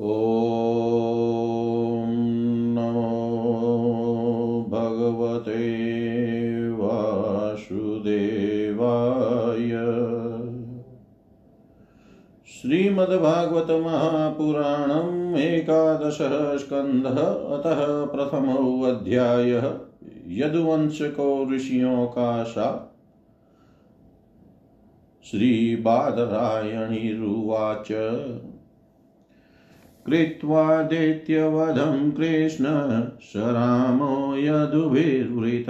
ॐ नमो भगवते वासुदेवाय। श्रीमद्भागवत महापुराणम् एकादशः स्कन्धः अतः प्रथमोऽध्यायः। यदुवंशको ऋषियों का सा श्रीबादरायणीरुवाच। कृत्वा दैत्यवधं कृष्ण स रामो यदुभिर्वृत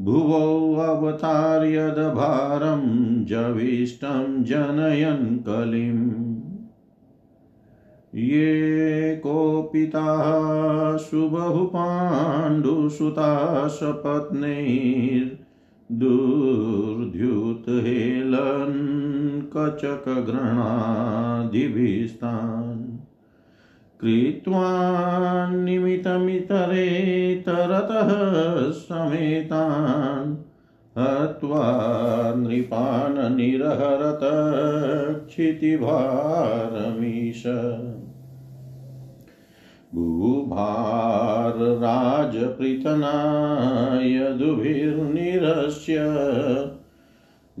भुवोऽवतार्यदभारं जविष्टं जनयन् कलिम्। ये कोपिताः सुबहुपाण्डुसुता सपत्नैर्दुर्द्युतहेलन् कचकघृणादिभिस्तान् कृत्वा निमितमितरेतरतः समेतान् हत्वा नृपान् निरहरत क्षितिभारमीश भूभारराजपृतना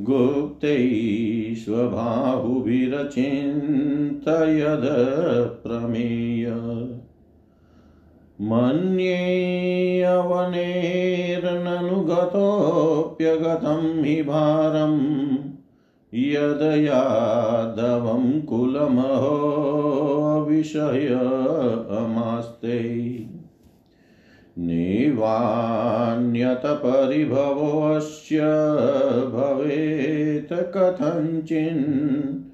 यदुभिर्निरस्य गुप्तैश्वबाहुभिरचिन्तयद प्रमेय मन्येऽवनेर्ननुगतोऽप्यगतं हि भारम् यद यादवं कुलमहो अमास्ते। नैवान्यतपरिभवोऽस्य भवेत् कथञ्चिन्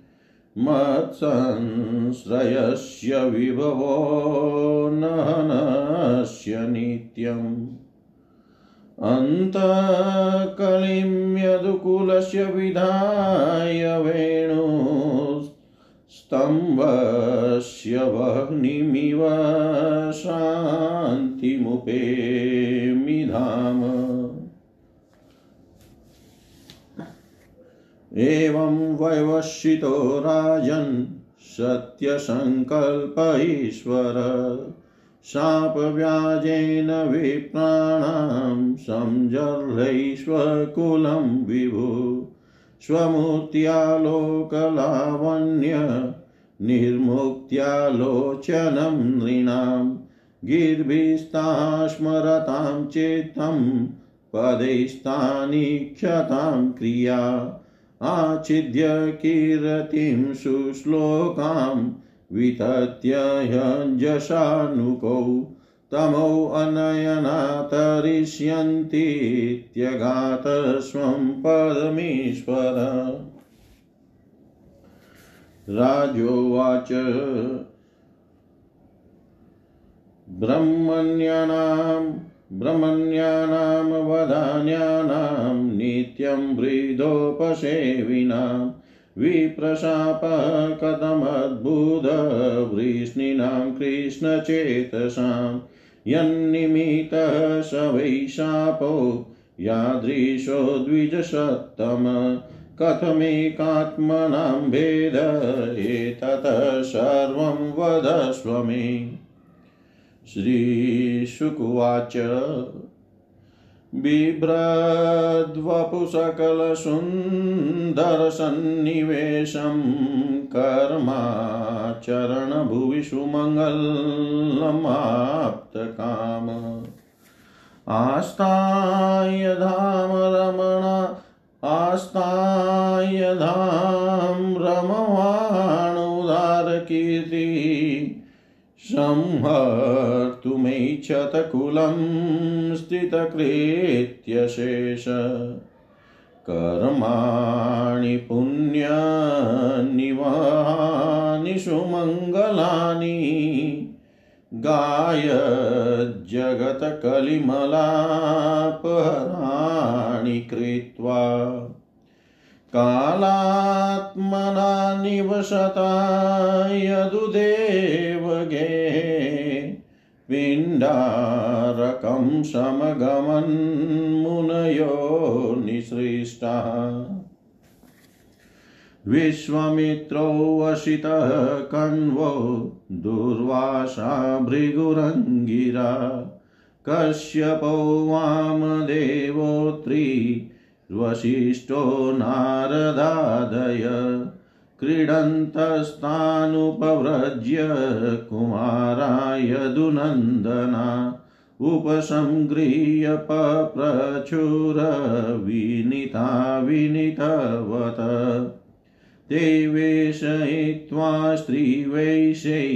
मत्संश्रयस्य विभवो नहनस्य नित्यम्। अन्तःकलिं यदुकुलस्य विधाय वेणुस्तम्भस्य वह्निमिव शान्तिमुपेमि धाम एवं वैवश्यितो राजन् सत्यसङ्कल्प ईश्वर शापव्याजेन विप्राणां संजर्हैष्वकुलं विभु। स्वमूर्त्यालोकलावण्य निर्मुक्त्यालोचनं नृणां गिर्भिस्तां स्मरतां चित्तं पदैस्तानीक्षतां क्रिया आच्छिद्य कीर्तिं सुश्लोकाम् वितत्य ह्यञ्जसानुकौ तमौ अनयनातरिष्यन्तीत्यगात स्वं परमेश्वर। राजोवाच। ब्रह्मण्यानां ब्रह्मण्यानां वधान्यानां नित्यं वृद्धोपसेविनां विप्रशापः कथमद्भुतवृष्णीनां कृष्णचेतसां यन्निमितः स वैशापो यादृशो द्विजसत्तम। कथमेकात्मनां भेद एतत् सर्वं वदस्व मे श्रीशुकुवाच। बिभ्रद्वपुसकलसुन्दरसन्निवेशं कर्माचरणभुवि सुमङ्गलमाप्तकाम आस्ताय धाम रमणा आस्ताय धाम रमवाणुदारकीर्ति संहर्तुमेच्छत कुलं स्थितकृत्यशेष। कर्माणि पुण्यनिवानि सुमङ्गलानि गायज्जगत्कलिमलापहराणि कृत्वा कालात्मना निवसता यदुदेवगे पिण्डारकं समगमन्मुनयो निसृष्टा। विश्वामित्रोऽशितः कण्वो दुर्वासा भृगुरङ्गिरा। कश्यपो वामदेवोत्री वसिष्ठो नारदादय। क्रीडन्तस्तानुपव्रज्य कुमारायदुनन्दना उपसङ्गृह्य पप्रचुरविनीता विनीतवत ते वेशयित्वा स्त्रीवेशै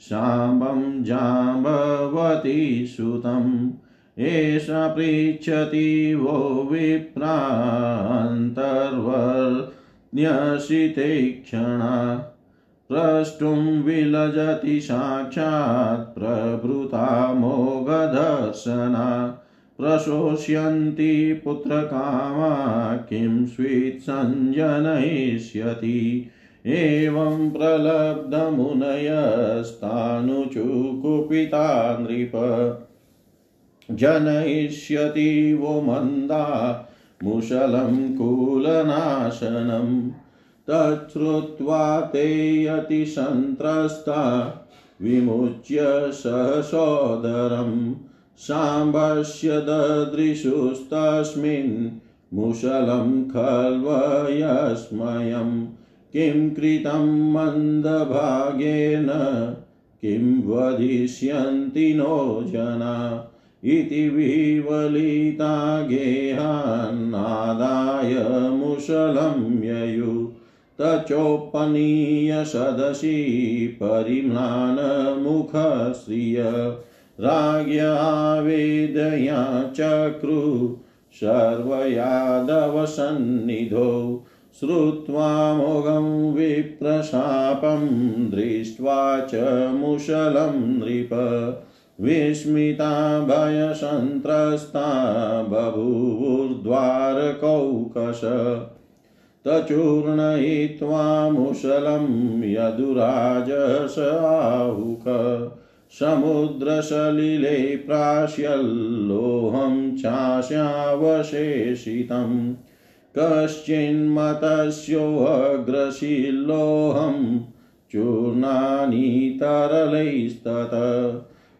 शाम्बं जाम्बवती सुतम् एषा पृच्छति वो विप्रान्तर्वर्ण्यसिते क्षणा प्रष्टुं विलजति साक्षात् प्रभृता मोघदर्शना प्रशोष्यन्ति पुत्रकामा किं स्वीत्सञ्जनयिष्यति एवं प्रलब्धमुनयस्तानुचुकुपिता नृप जनयिष्यति वो मन्दा मुशलं कुलनाशनम् तच्छ्रुत्वा ते अतिसन्त्रस्ता। विमुच्य सहसोदरम् साम्बस्य ददृशुस्तस्मिन् मुशलं खल्वयस्मयम् किं कृतं मन्दभाग्येन किं वदिष्यन्ति नो जना। इति विवलिता गेहान्नादाय मुशलं ययु तचोपनीय सदसि परिम्लानमुखश्रिय राज्ञावेदया चक्रु सर्वयादवसन्निधौ श्रुत्वा मोघं विप्रशापं दृष्ट्वा च मुशलं नृप विस्मिता भयसन्त्रस्ता बभूवुर्द्वारकौकश तचूर्णयित्वा मुशलं यदुराजस आहुक। समुद्रसलिले प्राश्यल्लोहं चास्यावशेषितम् कश्चिन्मतस्योऽग्रशीलोऽहं चूर्णानि तरलैस्तत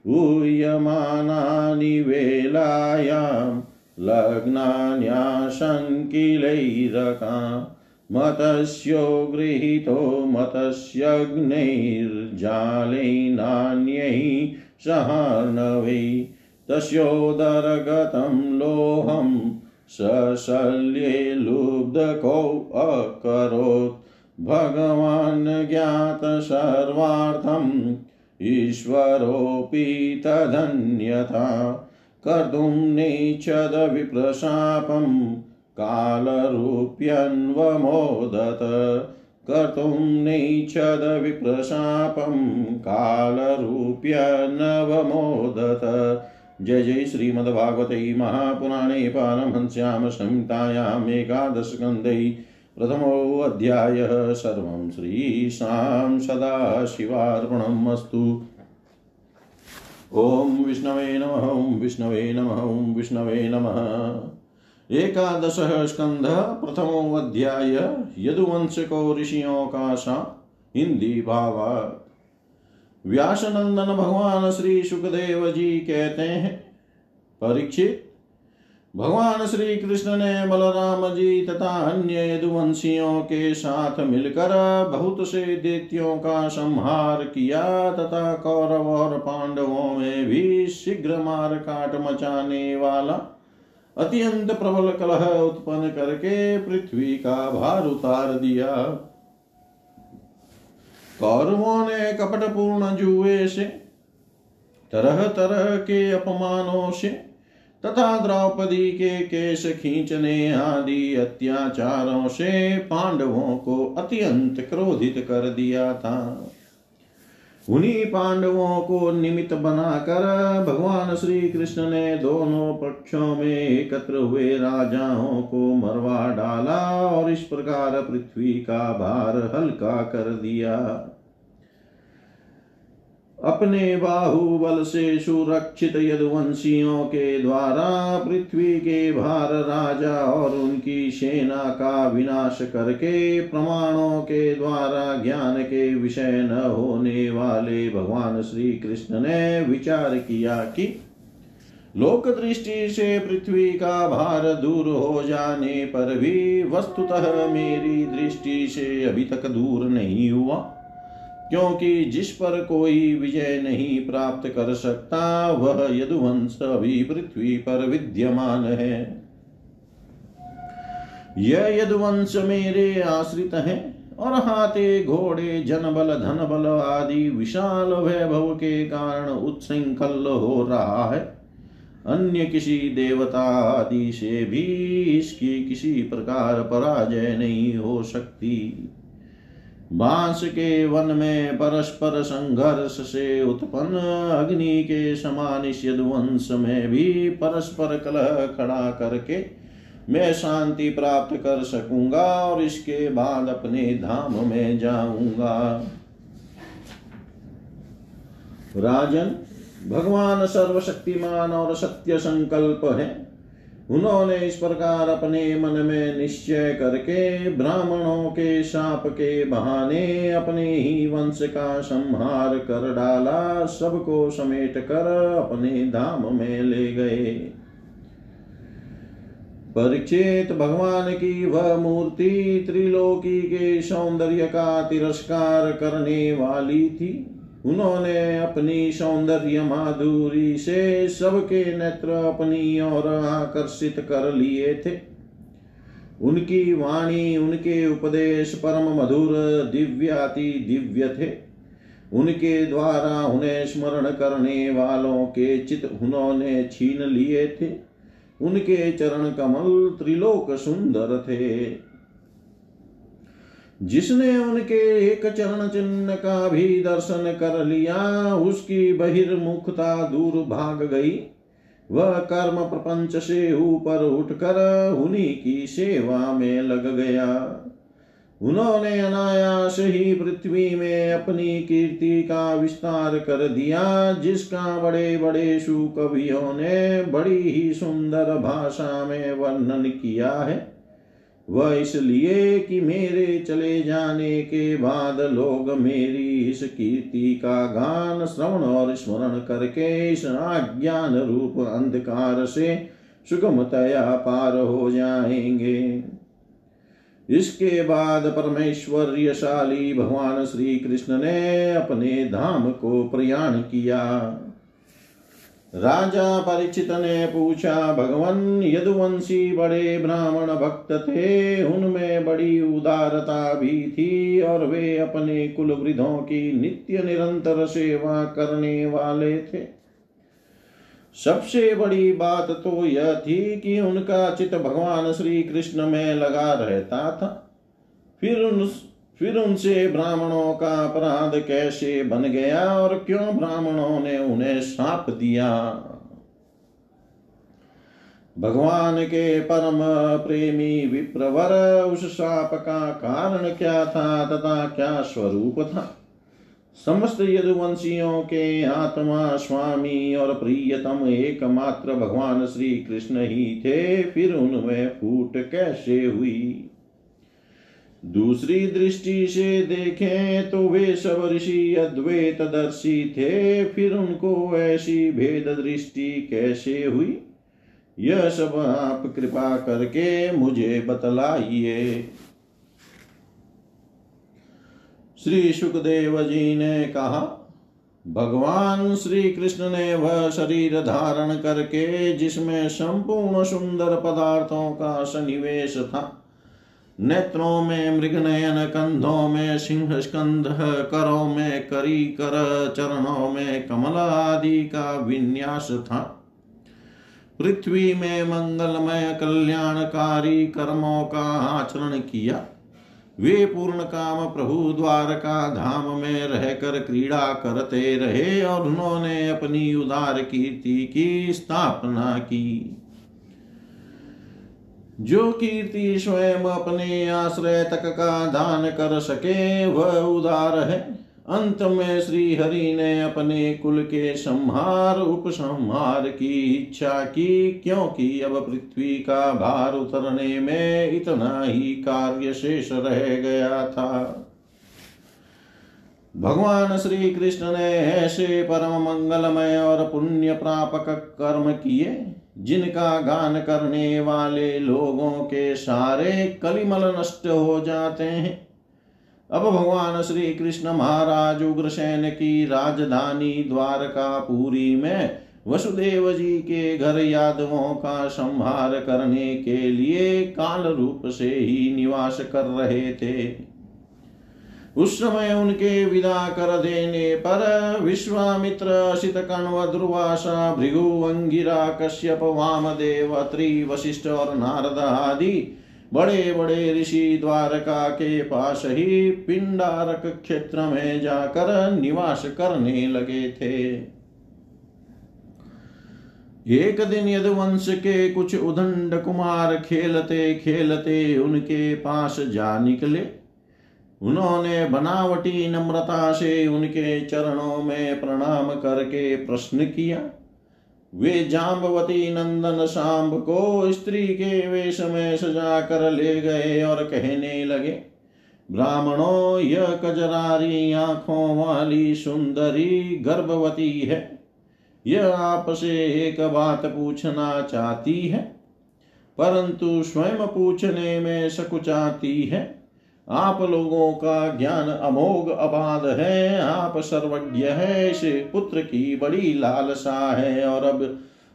ऊयमानानि वेलायां लग्नान्याशङ्किलैरका मतस्यो गृहीतो मतस्यग्नैर्जालैनान्यै सहार्णवै तस्योदरगतं लोहं सशल्ये लुब्धको अकरोत्। भगवान् ज्ञात सर्वार्थम् ईश्वरोऽपि तदन्यथा कर्तुं नेच्छद विप्रशापं कालरूप्यन्वमोदत। कर्तुं नेच्छद विप्रशापं कालरूप्यन्वमोदत जय जय श्रीमद्भागवते महापुराणे पारमहंस्यां संहितायाम् प्रथमोऽध्यायः सर्वं श्रीशां सदाशिवार्पणम् अस्तु ॐ विष्णवे नमः, ॐ विष्णवे नमः, ॐ विष्णवे नमः। एकादशः स्कन्धः, प्रथमोऽध्याय यदुवंश को ऋषियों का सा हिंदी भावार्थ व्यासनंदन भगवान श्री सुखदेव जी कहते हैं, परीक्षित भगवान श्री कृष्ण ने बलराम जी तथा अन्य यदुवंशियों के साथ मिलकर बहुत से दैत्यों का संहार किया तथा कौरव और पांडवों में भी शीघ्र मार काट मचाने वाला अत्यंत प्रबल कलह उत्पन्न करके पृथ्वी का भार उतार दिया। कौरवों ने कपटपूर्ण जुए से तरह तरह के अपमानों से तथा द्रौपदी के केश खींचने आदि अत्याचारों से पांडवों को अत्यंत क्रोधित कर दिया था। उन्हीं पांडवों को निमित्त बनाकर भगवान श्री कृष्ण ने दोनों पक्षों में एकत्र हुए राजाओं को मरवा डाला और इस प्रकार पृथ्वी का भार हल्का कर दिया। अपने बाहुबल से सुरक्षित यदुवंशियों के द्वारा पृथ्वी के भार राजा और उनकी सेना का विनाश करके प्रमाणों के द्वारा ज्ञान के विषय न होने वाले भगवान श्री कृष्ण ने विचार किया कि लोक दृष्टि से पृथ्वी का भार दूर हो जाने पर भी वस्तुतः मेरी दृष्टि से अभी तक दूर नहीं हुआ। क्योंकि जिस पर कोई विजय नहीं प्राप्त कर सकता, वह यदुवंश अभी पृथ्वी पर विद्यमान है। यह यदुवंश मेरे आश्रित है और हाथे, घोड़े, जनबल धन बल आदि विशाल वैभव के कारण उत्सृंखल हो रहा है। अन्य किसी देवता आदि से भी इसकी किसी प्रकार पराजय नहीं हो सकती। बाँस के वन में परस्पर संघर्ष से उत्पन्न अग्नि के समान इस यदुवंश में भी परस्पर कलह खड़ा करके मैं शांति प्राप्त कर सकूँगा और इसके बाद अपने धाम में जाऊँगा। राजन, भगवान सर्वशक्तिमान और सत्य संकल्प है। उन्होंने इस प्रकार अपने मन में निश्चय करके ब्राह्मणों के शाप के बहाने अपने ही वंश का संहार कर डाला, सबको समेट कर अपने धाम में ले गए। परीक्षित भगवान की वह मूर्ति त्रिलोकी के सौंदर्य का तिरस्कार करने वाली थी। उन्होंने अपनी सौंदर्य माधुरी से सबके नेत्र अपनी ओर आकर्षित कर लिए थे। उनकी वाणी, उनके उपदेश परम मधुर, दिव्याति दिव्य थे। उनके द्वारा उन्हें स्मरण करने वालों के चित उन्होंने छीन लिए थे। उनके चरण कमल त्रिलोक सुंदर थे। जिसने उनके एक चरण चिन्ह का भी दर्शन कर लिया, उसकी बहिर्मुखता दूर भाग गई। वह कर्म प्रपंच से ऊपर उठकर उन्हीं की सेवा में लग गया। उन्होंने अनायास ही पृथ्वी में अपनी कीर्ति का विस्तार कर दिया, जिसका बड़े बड़े सुकवियों ने बड़ी ही सुंदर भाषा में वर्णन किया है। वह इसलिए कि मेरे चले जाने के बाद लोग मेरी इस कीर्ति का गान, श्रवण और स्मरण करके इस अज्ञान रूप अंधकार से सुगमतया पार हो जाएँगे। इसके बाद परमेश्वर्यशाली भगवान श्री कृष्ण ने अपने धाम को प्रयाण किया। राजा परिचित ने पूछा, भगवान, यदुवंशी बड़े ब्राह्मण भक्त थे, उनमें बड़ी उदारता भी थी और वे अपने कुल वृद्धों की नित्य निरंतर सेवा करने वाले थे। सबसे बड़ी बात तो यह थी कि उनका चित भगवान श्री कृष्ण में लगा रहता था। फिर फिर उनसे ब्राह्मणों का अपराध कैसे बन गया और क्यों ब्राह्मणों ने उन्हें साप दिया? भगवान के परम प्रेमी विप्रवर, उस साप का कारण क्या था तथा क्या स्वरूप था? समस्त यदुवंशियों के आत्मा स्वामी और प्रियतम एकमात्र भगवान श्री कृष्ण ही थे, फिर उनमें फूट कैसे हुई? दूसरी दृष्टि से देखें तो वे सब ऋषि अद्वैत दर्शी थे, फिर उनको ऐसी भेद दृष्टि कैसे हुई? यह सब आप कृपा करके मुझे बतलाइए। श्री सुखदेव जी ने कहा, भगवान श्री कृष्ण ने वह शरीर धारण करके, जिसमें संपूर्ण सुंदर पदार्थों का सन्निवेश था नेत्रों में मृगनयन, कंधों में सिंह स्कंध करों में करी कर चरणों में कमल आदि का विन्यास था। पृथ्वी में मंगलमय, कल्याणकारी कर्मों का आचरण किया। वे पूर्ण काम प्रभु द्वारका धाम में रहकर क्रीड़ा करते रहे और उन्होंने अपनी उदार कीर्ति की स्थापना की। जो कीर्ति स्वयं अपने आश्रय तक का दान कर सके, वह उदार है। अंत में श्री हरि ने अपने कुल के संहार, उपसंहार की इच्छा की, क्योंकि अब पृथ्वी का भार उतरने में इतना ही कार्य शेष रह गया था। भगवान श्री कृष्ण ने ऐसे परम मंगलमय और पुण्य प्रापक कर्म किए जिनका गान करने वाले लोगों के सारे कलिमल नष्ट हो जाते हैं। अब भगवान श्री कृष्ण महाराज उग्रसेन की राजधानी द्वारका द्वारकापुरी में वसुदेव जी के घर यादवों का संहार करने के लिए काल रूप से ही निवास कर रहे थे। उस समय उनके विदा कर देने पर विश्वामित्र असित कण्व दुर्वासा, भृगु, अंगिरा, कश्यप, वामदेव, अत्रि, वशिष्ठ और नारद आदि बड़े बड़े ऋषि द्वारका के पास ही पिंडारक क्षेत्र में जाकर निवास करने लगे थे। एक दिन यदुवंश के कुछ उदंड कुमार खेलते खेलते उनके पास जा निकले। उन्होंने बनावटी नम्रता से उनके चरणों में प्रणाम करके प्रश्न किया। वे जाम्बवती नंदन शाम्ब को स्त्री के वेश में सजा कर ले गए और कहने लगे, ब्राह्मणों, यह कजरारी आँखों वाली सुंदरी गर्भवती है। यह आपसे एक बात पूछना चाहती है, परंतु स्वयं पूछने में सकुचाती है। आप लोगों का ज्ञान अमोघ अबाध है, आप सर्वज्ञ है इस पुत्र की बड़ी लालसा है, और अब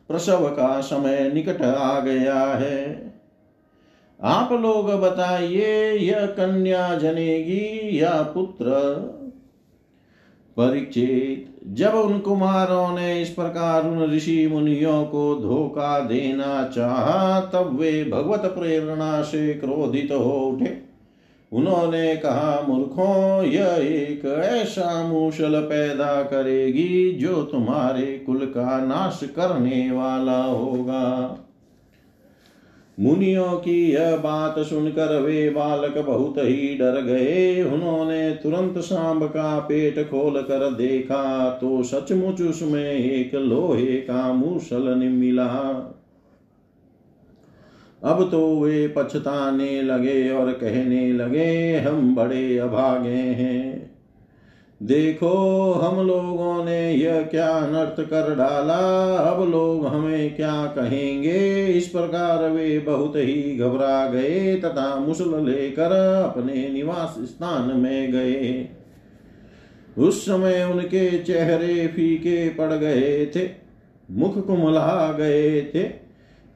प्रसव का समय निकट आ गया है। आप लोग बताइए, यह कन्या जनेगी या पुत्र? परीक्षित जब उन कुमारों ने इस प्रकार उन ऋषि मुनियों को धोखा देना चाहा, तब वे भगवत प्रेरणा से क्रोधित हो उठे। उन्होंने कहा, मूर्खों, यह एक ऐसा मूसल पैदा करेगी जो तुम्हारे कुल का नाश करने वाला होगा। मुनियों की यह बात सुनकर वे बालक बहुत ही डर गए। उन्होंने तुरंत सांब का पेट खोल कर देखा तो सचमुच उसमें एक लोहे का मूसल मिला। अब तो वे पछताने लगे और कहने लगे, हम बड़े अभागे हैं। देखो, हम लोगों ने यह क्या अनर्थ कर डाला? अब लोग हमें क्या कहेंगे? इस प्रकार वे बहुत ही घबरा गए तथा मुसल लेकर अपने निवास स्थान में गए। उस समय उनके चेहरे फीके पड़ गए थे, मुख कुमला गए थे।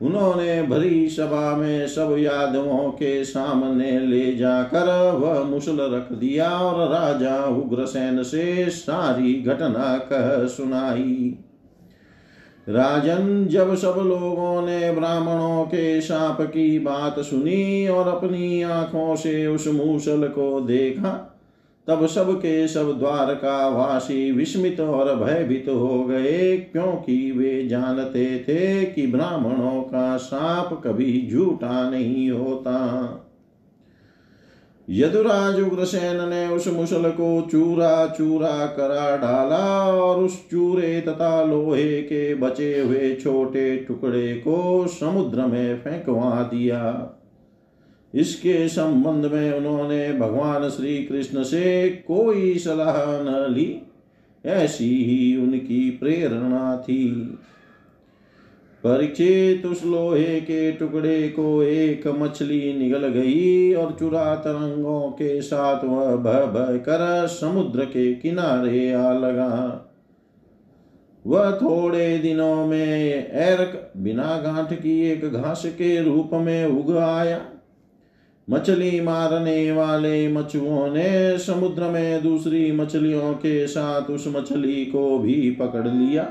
उन्होंने भरी सभा में सब यादवों के सामने ले जाकर वह मुसल रख दिया और राजा उग्रसेन से सारी घटना कह सुनाई। राजन, जब सब लोगों ने ब्राह्मणों के शाप की बात सुनी और अपनी आँखों से उस मूसल को देखा तब सब के सब द्वारका वासी विस्मित और भयभीत हो गए, क्योंकि वे जानते थे कि ब्राह्मणों का साप कभी झूठा नहीं होता। यदुराज उग्रसेन ने उस मुसल को चूरा चूरा करा डाला और उस चूरे तथा लोहे के बचे हुए छोटे टुकड़े को समुद्र में फेंकवा दिया। इसके संबंध में उन्होंने भगवान श्री कृष्ण से कोई सलाह न ली। ऐसी ही उनकी प्रेरणा थी। परीक्षित उस लोहे के टुकड़े को एक मछली निगल गई और चुरा तरंगों के साथ वह बह बह कर समुद्र के किनारे आ लगा। वह थोड़े दिनों में एरक बिना गांठ की एक घास के रूप में उग आया। मछली मारने वाले मछुओं ने समुद्र में दूसरी मछलियों के साथ उस मछली को भी पकड़ लिया।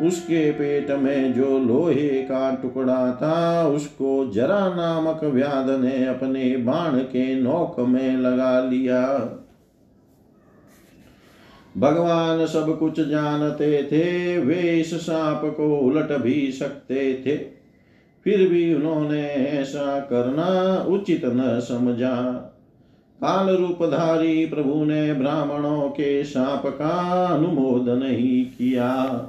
उसके पेट में जो लोहे का टुकड़ा था, उसको जरा नामक व्याध ने अपने बाण के नोक में लगा लिया। भगवान सब कुछ जानते थे, वे इस सांप को उलट भी सकते थे। फिर भी उन्होंने ऐसा करना उचित न समझा। काल रूपधारी प्रभु ने ब्राह्मणों के शाप का अनुमोदन ही किया।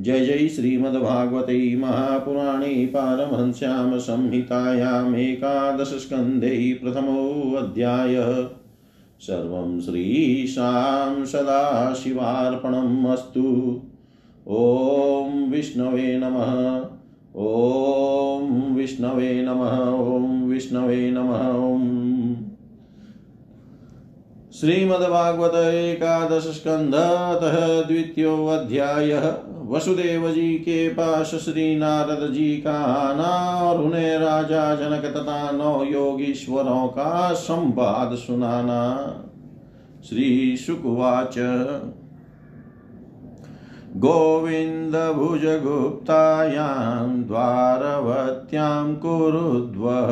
जय जय श्रीमद्भागवते महापुराणे पारमहंस्यां संहितायाम् एकादशस्कन्धे प्रथमोऽध्याय। सर्वं श्रीशां सदाशिवार्पणम् अस्तु। ॐ विष्णवे नमः। ॐ विष्णवे नमः ॐ विष्णवे नमः ॐ श्रीमद्भागवत एकादश स्कंधतः द्वितीयोध्याय वसुदेव जी के पास श्री नारद जी का आना और उन्हें राजा जनक तथा नौ योगीश्वरों का संवाद सुनाना। श्री शुकवाच। गोविन्द भुजगुप्तायां द्वारवत्यां कुरुद्वः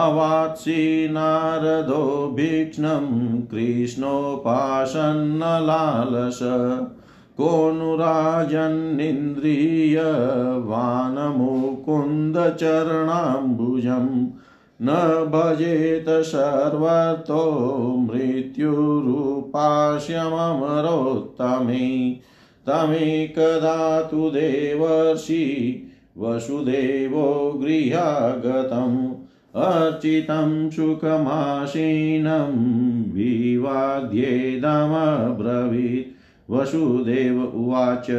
अवात्सि नारदो भीक्ष्णं कृष्णोपासन्नलालस को नुराजन्निन्द्रियवानमुकुन्दचरणाम्बुजं न भजेत सर्वतो मृत्युरूपास्यमरोत्तमे तमेकदा तु देवर्षि वसुदेवो गृहागतम् अर्चितं सुखमासीनं विवाद्येदमब्रवीत्। वसुदेव उवाच,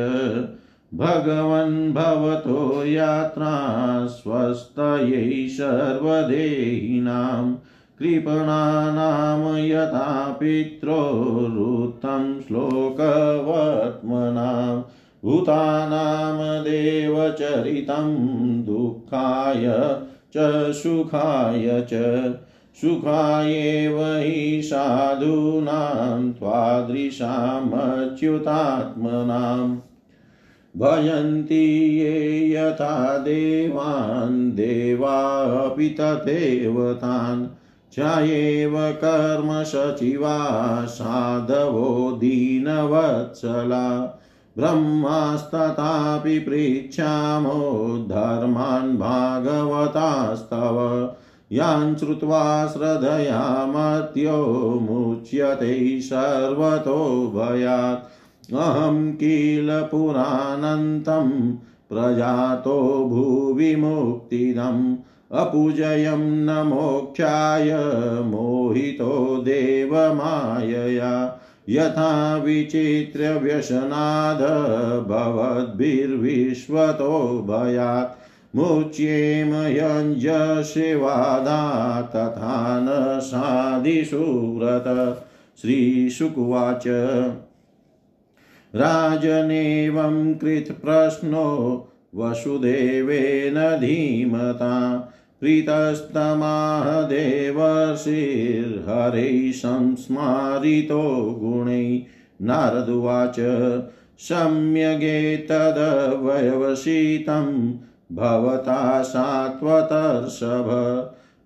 भगवन् भवतो यात्रा स्वस्तयै सर्वदेहिनां कृपणानां यथा पित्रोरुतं श्लोकवत्मनां भूतानां देवचरितं दुःखाय च सुखाय च सुखायेव हि साधूनां त्वादृशामच्युतात्मनाम् भजन्ति ये यथा देवान्, देवापि तथैव तान्। च कर्म सचिवा साधवो दीनवत्सला। ब्रह्मास्तथापि पृच्छामो धर्मान् भागवतास्तव। यान् श्रुत्वा श्रद्धया मुच्यते सर्वतो भयात्। अहं किल पुराणन्तं प्रजातो भुवि मुक्तिदम् अपूजयं न मोक्षाय मोहितो देवमायया। यथा विचित्र्यव्यसनाद भवद्भिर्विश्वतो भयात्। मुच्येम यञ्जसेवादा तथा न साधिषु व्रत। श्रीशुकुवाच। राजनेवं कृतप्रश्नो वसुदेवेन धीमता। प्रीतस्तमाह देवर्षिर्हरै संस्मारितो गुणै नारदुवाच सम्यगेतदवयवसितं भवता सात्वतर्षभ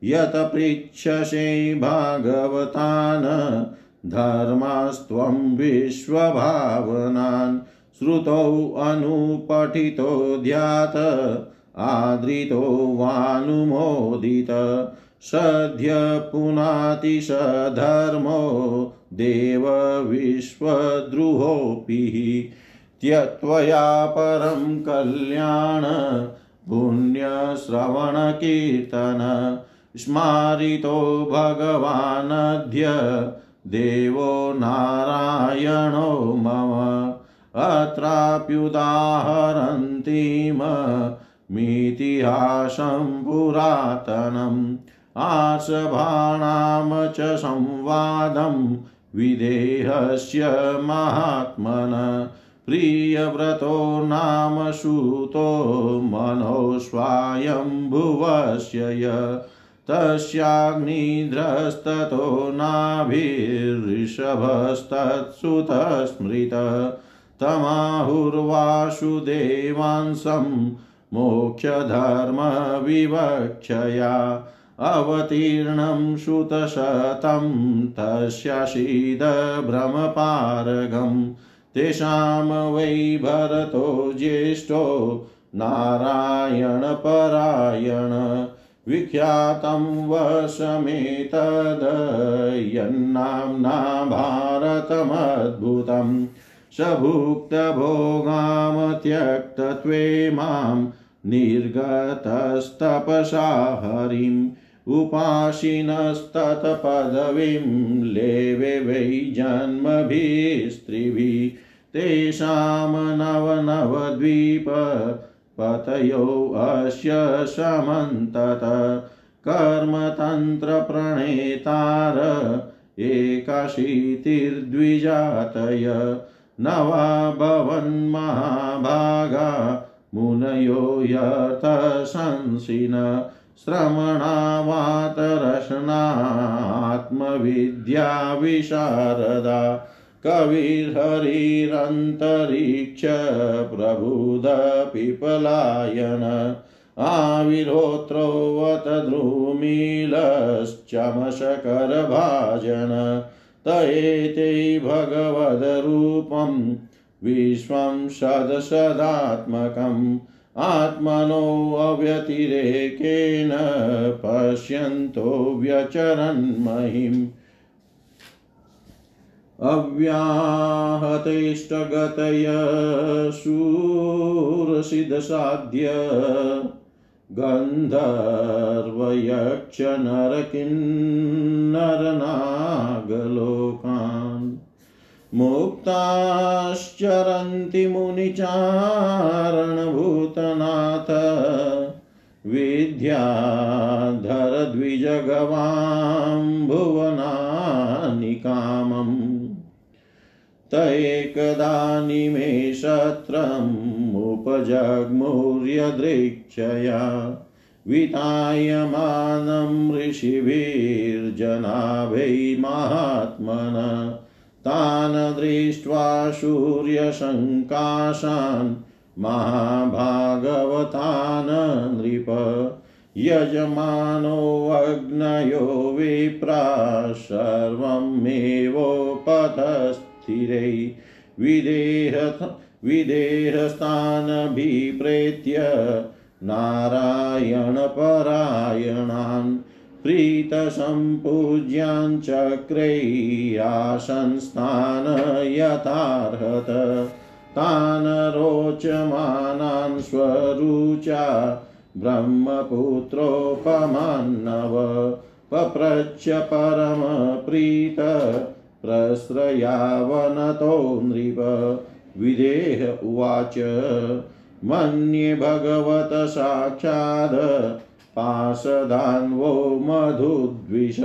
यत पृच्छसे भागवतान् धर्मास्त्वं विश्वभावनान्, श्रुतौ अनुपठितो ध्यात आदृतो वानुमोदित, सद्य पुनाति स धर्मो देवविश्वद्रुहोऽपि त्यक्त्वया परं कल्याण, पुण्यश्रवणकीर्तन, स्मारितो भगवानद्य, देवो नारायणो मम अत्राप्युदाहरन्तीममितिहासं पुरातनम् आसभाणां च संवादं विदेहस्य महात्मन प्रियव्रतो नाम सूतो मनोस्वायम्भुवस्य य। तस्याग्निध्रस्ततो नाभिर्षभस्तत्सुतस्मृत। तमाहुर्वासुदेवांसं मोक्षधर्मविवक्षया अवतीर्णं सुतशतं तस्याशीदभ्रमपारगम् तेषां वै भरतो ज्येष्ठो नारायणपरायण। विख्यातं वशमेतदयन्नाम्ना भारतमद्भुतम्। स भुक्तभोगां त्यक्तत्वे माँ निर्गतस्तपसा हरिम् उपासिनस्तत्पदवीं लेवे वै जन्मभिस्त्रिभिः तेषां नवनवद्वीप पतयो अस्य समन्तत कर्मतन्त्रप्रणेतार एकाशीतिर्द्विजातय नवा भवन्महाभागा मुनयो यर्थशंसिन श्रमणावातरशनात्मविद्या विशारदा कविर्हरिरन्तरिक्ष प्रबुधपिपलायन आविरोत्रोवत द्रुमीलश्चमशकरभाजन त एते भगवद्रूपं विश्वं सदसदात्मकम् आत्मनोऽव्यतिरेकेन पश्यन्तो व्यचरन्महिम्। अव्याहतेष्टगतय शूरसिद्धसाध्य गन्धर्वयक्षनरकिन्नरनागलोकान् मुक्ताश्चरन्ति मुनिचारणभूतनाथ विद्याधरद्विजगवां भुवनानि कामम् त एकदा निमेषत्रमुपजग्मुर्यदृक्षया वितायमानं ऋषिभिर्जनाभै महात्मन। तान् दृष्ट्वा सूर्यशङ्काशान् महाभागवतान् नृप। यजमानोऽग्नयो विप्रा सर्वमेवोपतस्थिरै विदेह विदेहस्थानभिप्रेत्य नारायणपरायणान् प्रीतसम्पूज्याञ्चक्रैयासंस्थान यथार्हत। तान् रोचमानान् स्वरुचा ब्रह्मपुत्रोपमान्नव। पप्रच्छ परमप्रीत प्रश्रयावनतो नृप। विदेह उवाच। मन्ये भगवत साक्षाद् पाशदान्वो मधुद्विष।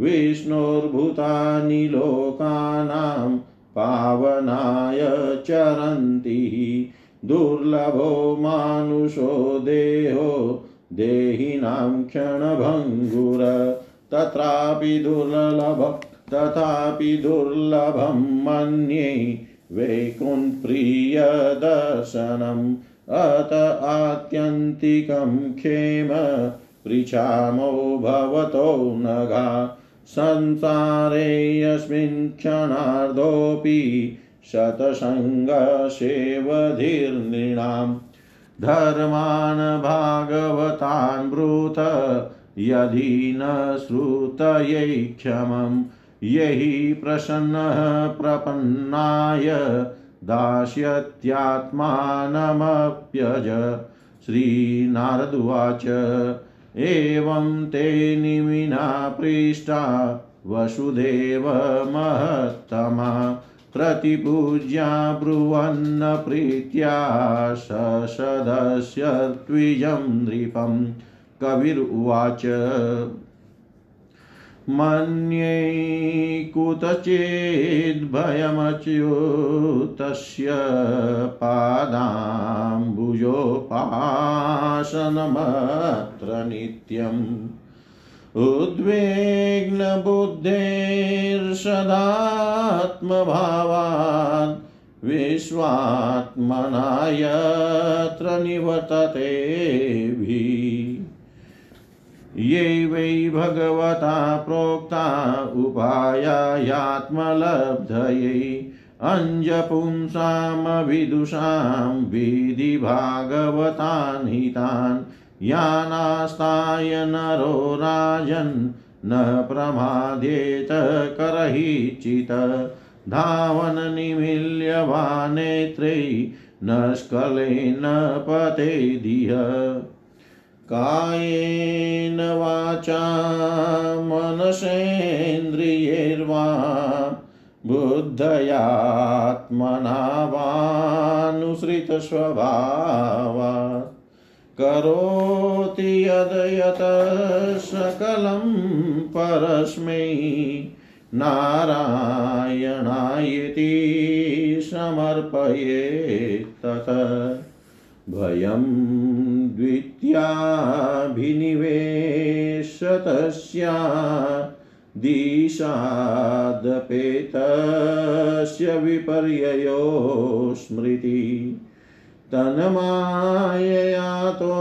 विष्णोर्भूतानि लोकानां पावनाय चरन्ति। दुर्लभो मानुषो देहो देहिनां क्षणभङ्गुर। तत्रापि दुर्लभ तथापि दुर्लभं मन्ये वैकुण्ठप्रियदर्शनम् अत आत्यन्तिकं क्षेम पृच्छामो भवतो नघा। संसारे यस्मिन् क्षणार्धोऽपि शतसङ्गसेवधिर्नृणां धर्मान् भागवतान् ब्रूथ यदि न श्रुतयै क्षमं यहि प्रसन्नः प्रपन्नाय दास्यत्यात्मानमप्यज। श्रीनारदुवाच एवं ते निमिना पृष्टा वसुदेवमहत्तमा प्रतिपूज्या ब्रुवन्न प्रीत्या ससदस्य द्विजं नृपं कविरुवाच मन्ये कुतचेद्भयमच्युतस्य पादाम्बुजोपासनमत्र नित्यम् उद्विग्नबुद्धेर्षदात्मभावान् विश्वात्मना यत्र निवर्ततेभिः ये वै भगवता प्रोक्ता उपायायात्मलब्धयै अञ्जपुंसामविदुषां विधिभागवतान् हितान् यानास्ताय नरो राजन् न प्रमाद्येत करहिचित् धावन निमील्य वा नेत्रै न स्खलेन पते धिय कायेन वाचा मनसेन्द्रियैर्वा बुद्धयात्मना वानुसृतस्वभावा करोति यद् यत् सकलं परस्मै नारायणायति समर्पयेत् तत्। भयं द्वितीयाभिनिवेशतस्या दिशादपेतस्य विपर्ययो स्मृति। तन्माययातो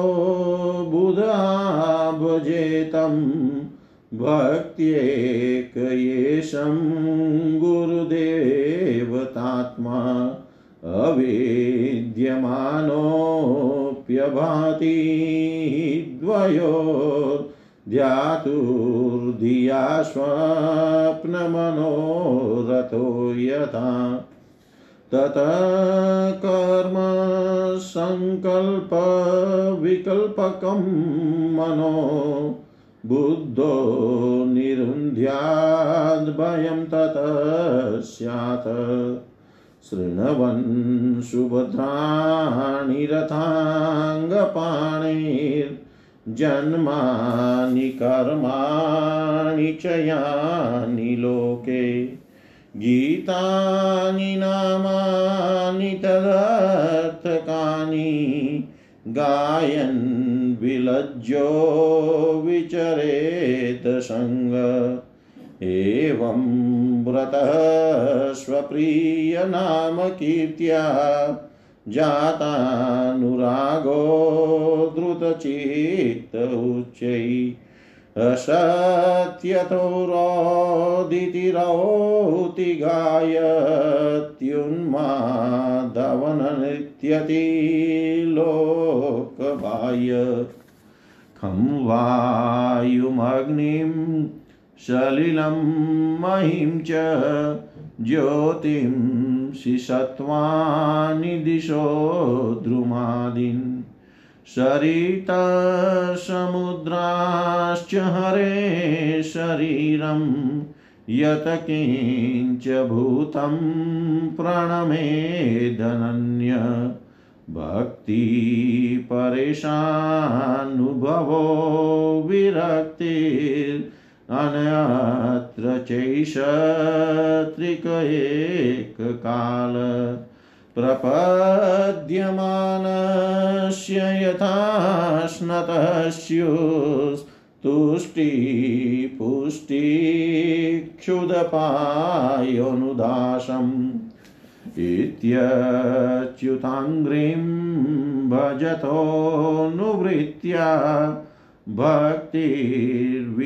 बुधाभजेतं भक्त्येकयेशं गुरुदेवतात्मा अवेद्यमानोऽप्यभाति द्वयो ध्यातुर्धिया स्वप्नमनोरथो यथा ततः कर्म सङ्कल्पविकल्पकं मनो बुद्धो निरुन्ध्याद्भयं ततः स्यात्। शृण्वन् सुभद्राणि रथाङ्गपाणिर्जन्मानि कर्माणि च यानि लोके। गीतानि नामानि तदर्थकानि गायन् विलज्जो विचरेत सङ्ग। एवं व्रतः स्वप्रियनामकीर्त्या जातानुरागो द्रुतचित्त उच्चै असत्यतोरोदितिरौति गायत्युन्मादवननृत्यति लोकबाह्य खं वायुमग्निं सलिलं महिं च ज्योतिंसि सत्त्वानि दिशो द्रुमादीन्। सरितसमुद्राश्च हरे शरीरं यत किञ्च भूतं प्रणमेदनन्य। भक्तिपरेशानुभवो विरक्तिरन्यत्र चैष त्रिक एककाल प्रपद्यमानस्य यथा स्नतः स्युस्तुष्टिपुष्टिक्षुदपायोनुदासम् इत्यच्युताङ्घ्रिं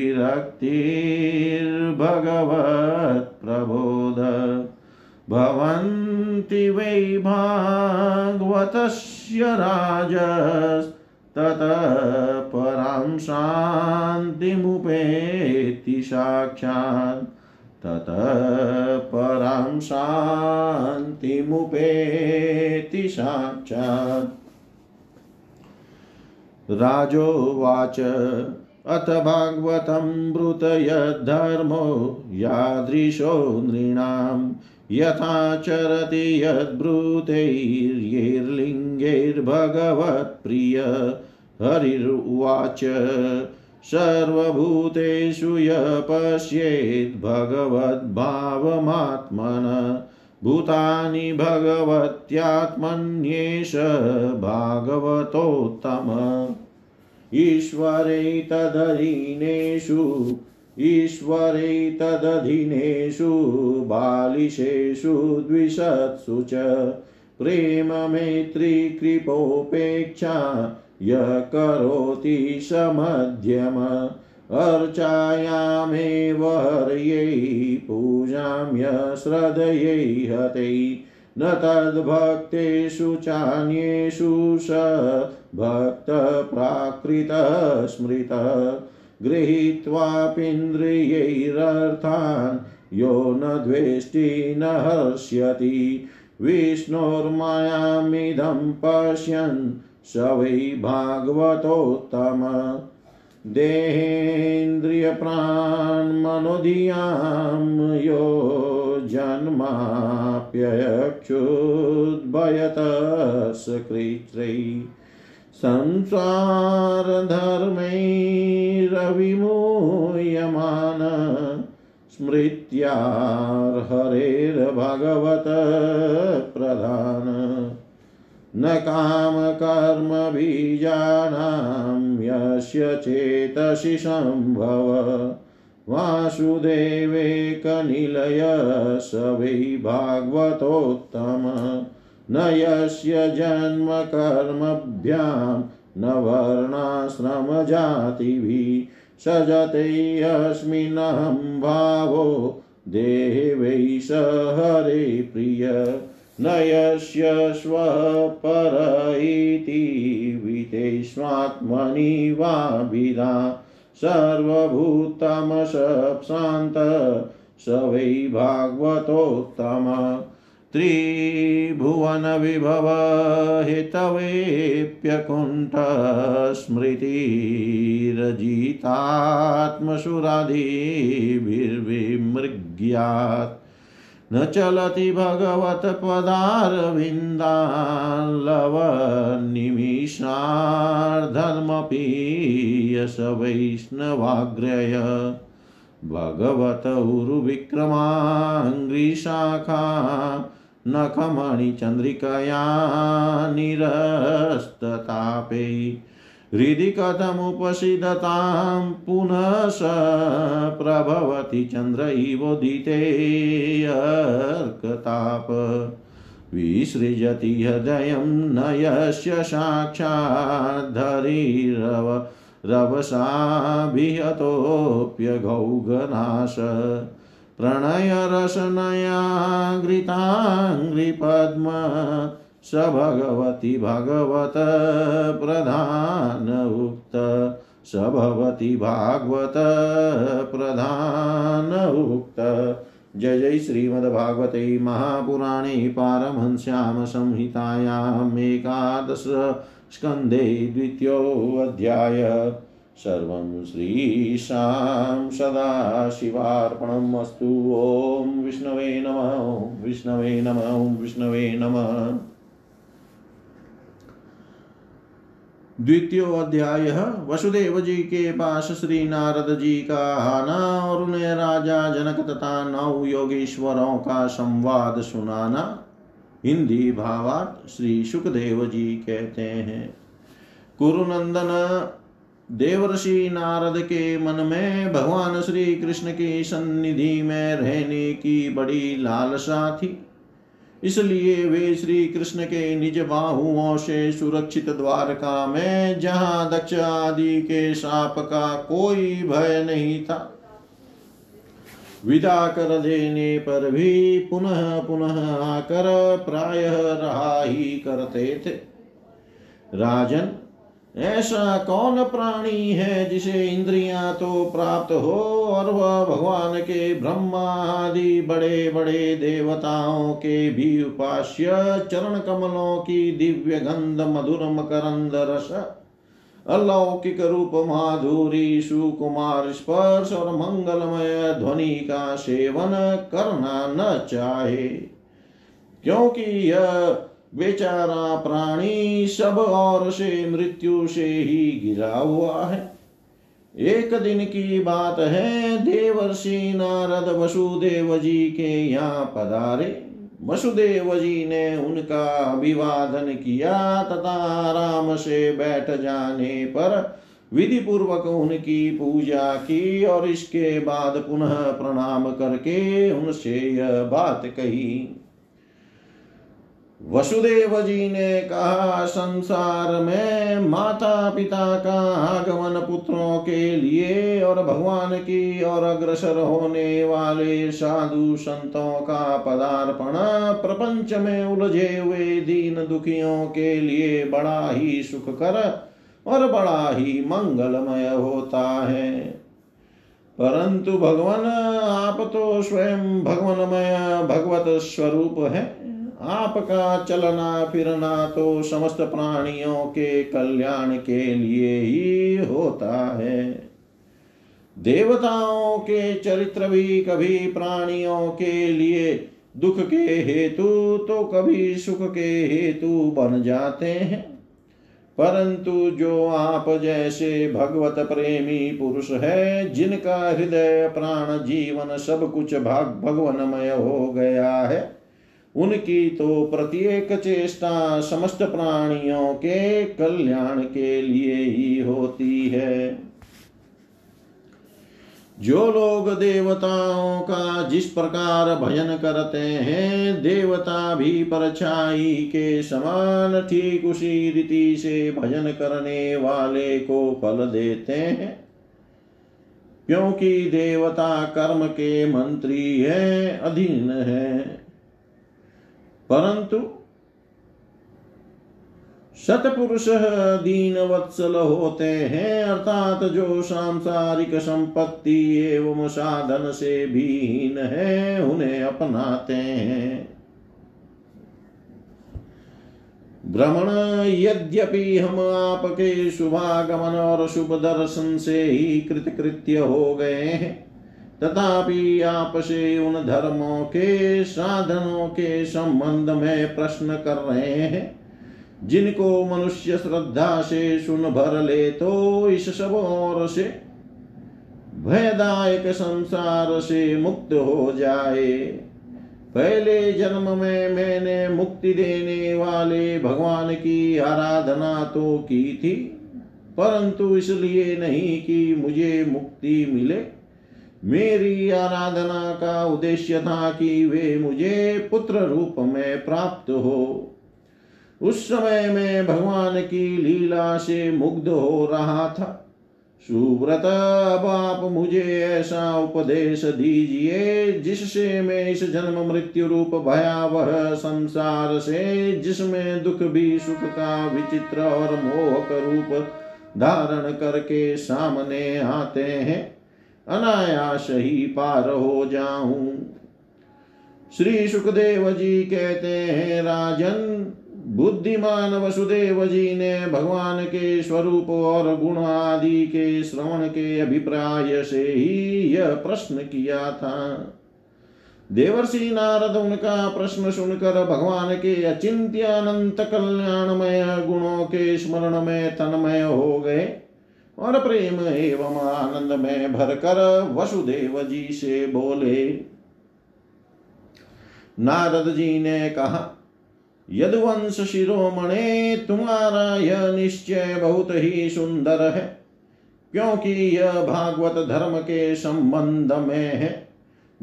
भजतोऽनुवृत्त्या भक्तिर्विरक्तिर्भगवत्प्रबोध भवन्ति वै भागवतस्य राजस्ततः परां शान्तिमुपेति साक्षात्। ततः परां शान्तिमुपेति साक्षात्। राजोवाच अथ भागवतं ब्रूत यद्धर्मो यादृशो नृणाम् यथा चरति यद्ब्रूतैर्यैर्लिङ्गैर्भगवत्प्रिय हरिरुवाच, सर्वभूतेषु य पश्येद्भगवद्भावमात्मन भूतानि भगवत्यात्मन्येष भागवतोत्तम। ईश्वरे तदरीनेषु ईश्वरे तदधीनेषु बालिशेषु, द्विषत्सु च प्रेममैत्रीकृपोपेक्षा य करोति समध्यम। अर्चायामेव हर्यै पूजां यश्रद्धयै हतै। न तद्भक्तेषु चान्येषु स भक्तप्राकृतस्मृत गृहीत्वापीन्द्रियैरर्थान् यो न द्वेष्टि न हर्ष्यति। विष्णोर्मायामिदं पश्यन् स वै भागवतोत्तम। देहेन्द्रियप्रान्मनोधियाँ यो जन्माप्ययक्षुद्भयतस्कृत्रै संसारधर्मैरविमूयमान स्मृत्यार्हरेर्भगवत प्रधान न कामकर्मबीजानां यस्य चेतसि सम्भव वासुदेवेकनिलय स वै भागवतोत्तम। न यस्य जन्मकर्मभ्यां न वर्णाश्रमजातिभिः सजते यस्मिन्नहं भावो देहे स हरे प्रिय। न यस्य स्वपर इति वितेष्वात्मनि वा विदा सर्वभूतमशशान्त स वै भागवतोत्तम। त्रिभुवनविभव हितवेऽप्यकुण्ठस्मृतिरजितात्मसुरादिभिर्विमृग्यात् न चलति भगवत्पदारविन्दाल्लवनिमिषार्धमपि यश वैष्णवाग्र्यय भगवत उरुविक्रमाङ्घ्रिशाखा नखमणिचन्द्रिकया निरस्ततापे। हृदि कथमुपसीदतां पुनः स प्रभवति चन्द्र इवोदितेऽर्कताप विसृजति हृदयं न यस्य साक्षाद्धरीरव रवसाभिहतोऽप्यघौघनाश प्रणयरसनयाघृताङ्घ्रिपद्म स भगवति भगवत प्रधान उक्त। स भवति भागवत प्रधान उक्त। जय जय श्रीमद्भागवते महापुराणे पारमहंस्यां संहितायामेकादश स्कन्धे द्वितीयोऽध्याय। सर्वं श्रीशां सदाशिवार्पणम् अस्तु। ॐ विष्णवे नमः। विष्णवे नमः। विष्णवे नमः। द्वितीय अध्याय वसुदेव जी के पास श्री नारद जी का आना और उन्हें राजा जनक तथा नौ योगेश्वरों का संवाद सुनाना। हिंदी भावार्थ श्री सुखदेव जी कहते हैं। कुरुनंदन देवर्षि नारद के मन में भगवान श्री कृष्ण की सन्निधि में रहने की बड़ी लालसा थी। इसलिए वे श्री कृष्ण के निज बाहुओं से सुरक्षित द्वारका में, जहाँ दक्ष आदि के साप का कोई भय नहीं था। विदा कर देने पर भी पुनः पुनः आकर प्रायः रहा ही करते थे। राजन, ऐसा कौन प्राणी है जिसे इंद्रियाँ तो प्राप्त हो और वह भगवान के ब्रह्मा आदि बड़े बड़े देवताओं के भी उपास्य चरण कमलों की दिव्य गंध, मधुर मकरंद रस, अलौकिक रूप माधुरी, सुकुमार स्पर्श और मंगलमय ध्वनि का सेवन करना न चाहे। क्योंकि यह बेचारा प्राणी सब और से मृत्यु से ही गिरा हुआ है। एक दिन की बात है, देवर्षि नारद वसुदेव जी के यहाँ पधारे। वसुदेव जी ने उनका अभिवादन किया तथा आराम से बैठ जाने पर विधि पूर्वक उनकी पूजा की और इसके बाद पुनः प्रणाम करके उनसे यह बात कही। वसुदेव जी ने कहा, संसार में माता पिता का आगमन पुत्रों के लिए और भगवान की और अग्रसर होने वाले साधु संतों का पदार्पण प्रपंच में उलझे हुए दीन दुखियों के लिए बड़ा ही सुख कर और बड़ा ही मंगलमय होता है। परंतु भगवान, आप तो स्वयं भगवानमय, भगवत स्वरूप है। आपका चलना फिरना तो समस्त प्राणियों के कल्याण के लिए ही होता है। देवताओं के चरित्र भी कभी प्राणियों के लिए दुख के हेतु तो कभी सुख के हेतु बन जाते हैं। परंतु जो आप जैसे भगवत प्रेमी पुरुष है, जिनका हृदय, प्राण, जीवन सब कुछ भाग भगवनमय हो गया है उनकी तो प्रत्येक चेष्टा समस्त प्राणियों के कल्याण के लिए ही होती है। जो लोग देवताओं का जिस प्रकार भजन करते हैं, देवता भी परछाई के समान ठीक उसी रीति से भजन करने वाले को फल देते हैं। क्योंकि देवता कर्म के मंत्री है, अधीन है। परंतु सतपुरुष दीन वत्सल होते हैं, अर्थात जो सांसारिक संपत्ति एवं साधन से भीन है, उन्हें अपनाते हैं। भ्रमण यद्यपि हम आपके शुभागमन और शुभ दर्शन से ही कृतकृत्य हो गए हैं तथापि आपसे उन धर्मों के साधनों के संबंध में प्रश्न कर रहे हैं। जिनको मनुष्य श्रद्धा से सुन भर ले तो इस सब ओर से भयदायक संसार से मुक्त हो जाए। पहले जन्म में मैंने मुक्ति देने वाले भगवान की आराधना तो की थी, परंतु इसलिए नहीं कि मुझे मुक्ति मिले। मेरी आराधना का उद्देश्य था कि वे मुझे पुत्र रूप में प्राप्त हो। उस समय मैं भगवान की लीला से मुग्ध हो रहा था। सुव्रत, अब आप मुझे ऐसा उपदेश दीजिए जिससे मैं इस जन्म मृत्यु रूप भयावह संसार से, जिसमें दुख भी, सुख का विचित्र और मोहक रूप धारण करके सामने आते हैं। अनायास ही पार हो जाऊँ। श्री सुखदेव जी कहते हैं, राजन, बुद्धिमान वसुदेव जी ने भगवान के स्वरूप और गुण आदि के श्रवण के अभिप्राय से ही यह प्रश्न किया था। देवर्षि नारद उनका प्रश्न सुनकर भगवान के अचिंत्य अनंत कल्याणमय गुणों के स्मरण में तन्मय हो गए। और प्रेम एवं आनंद में भरकर वसुदेव जी से बोले, नारद जी ने कहा, यदुवंश शिरोमणे, तुम्हारा यह निश्चय बहुत ही सुंदर है, क्योंकि यह भागवत धर्म के संबंध में है,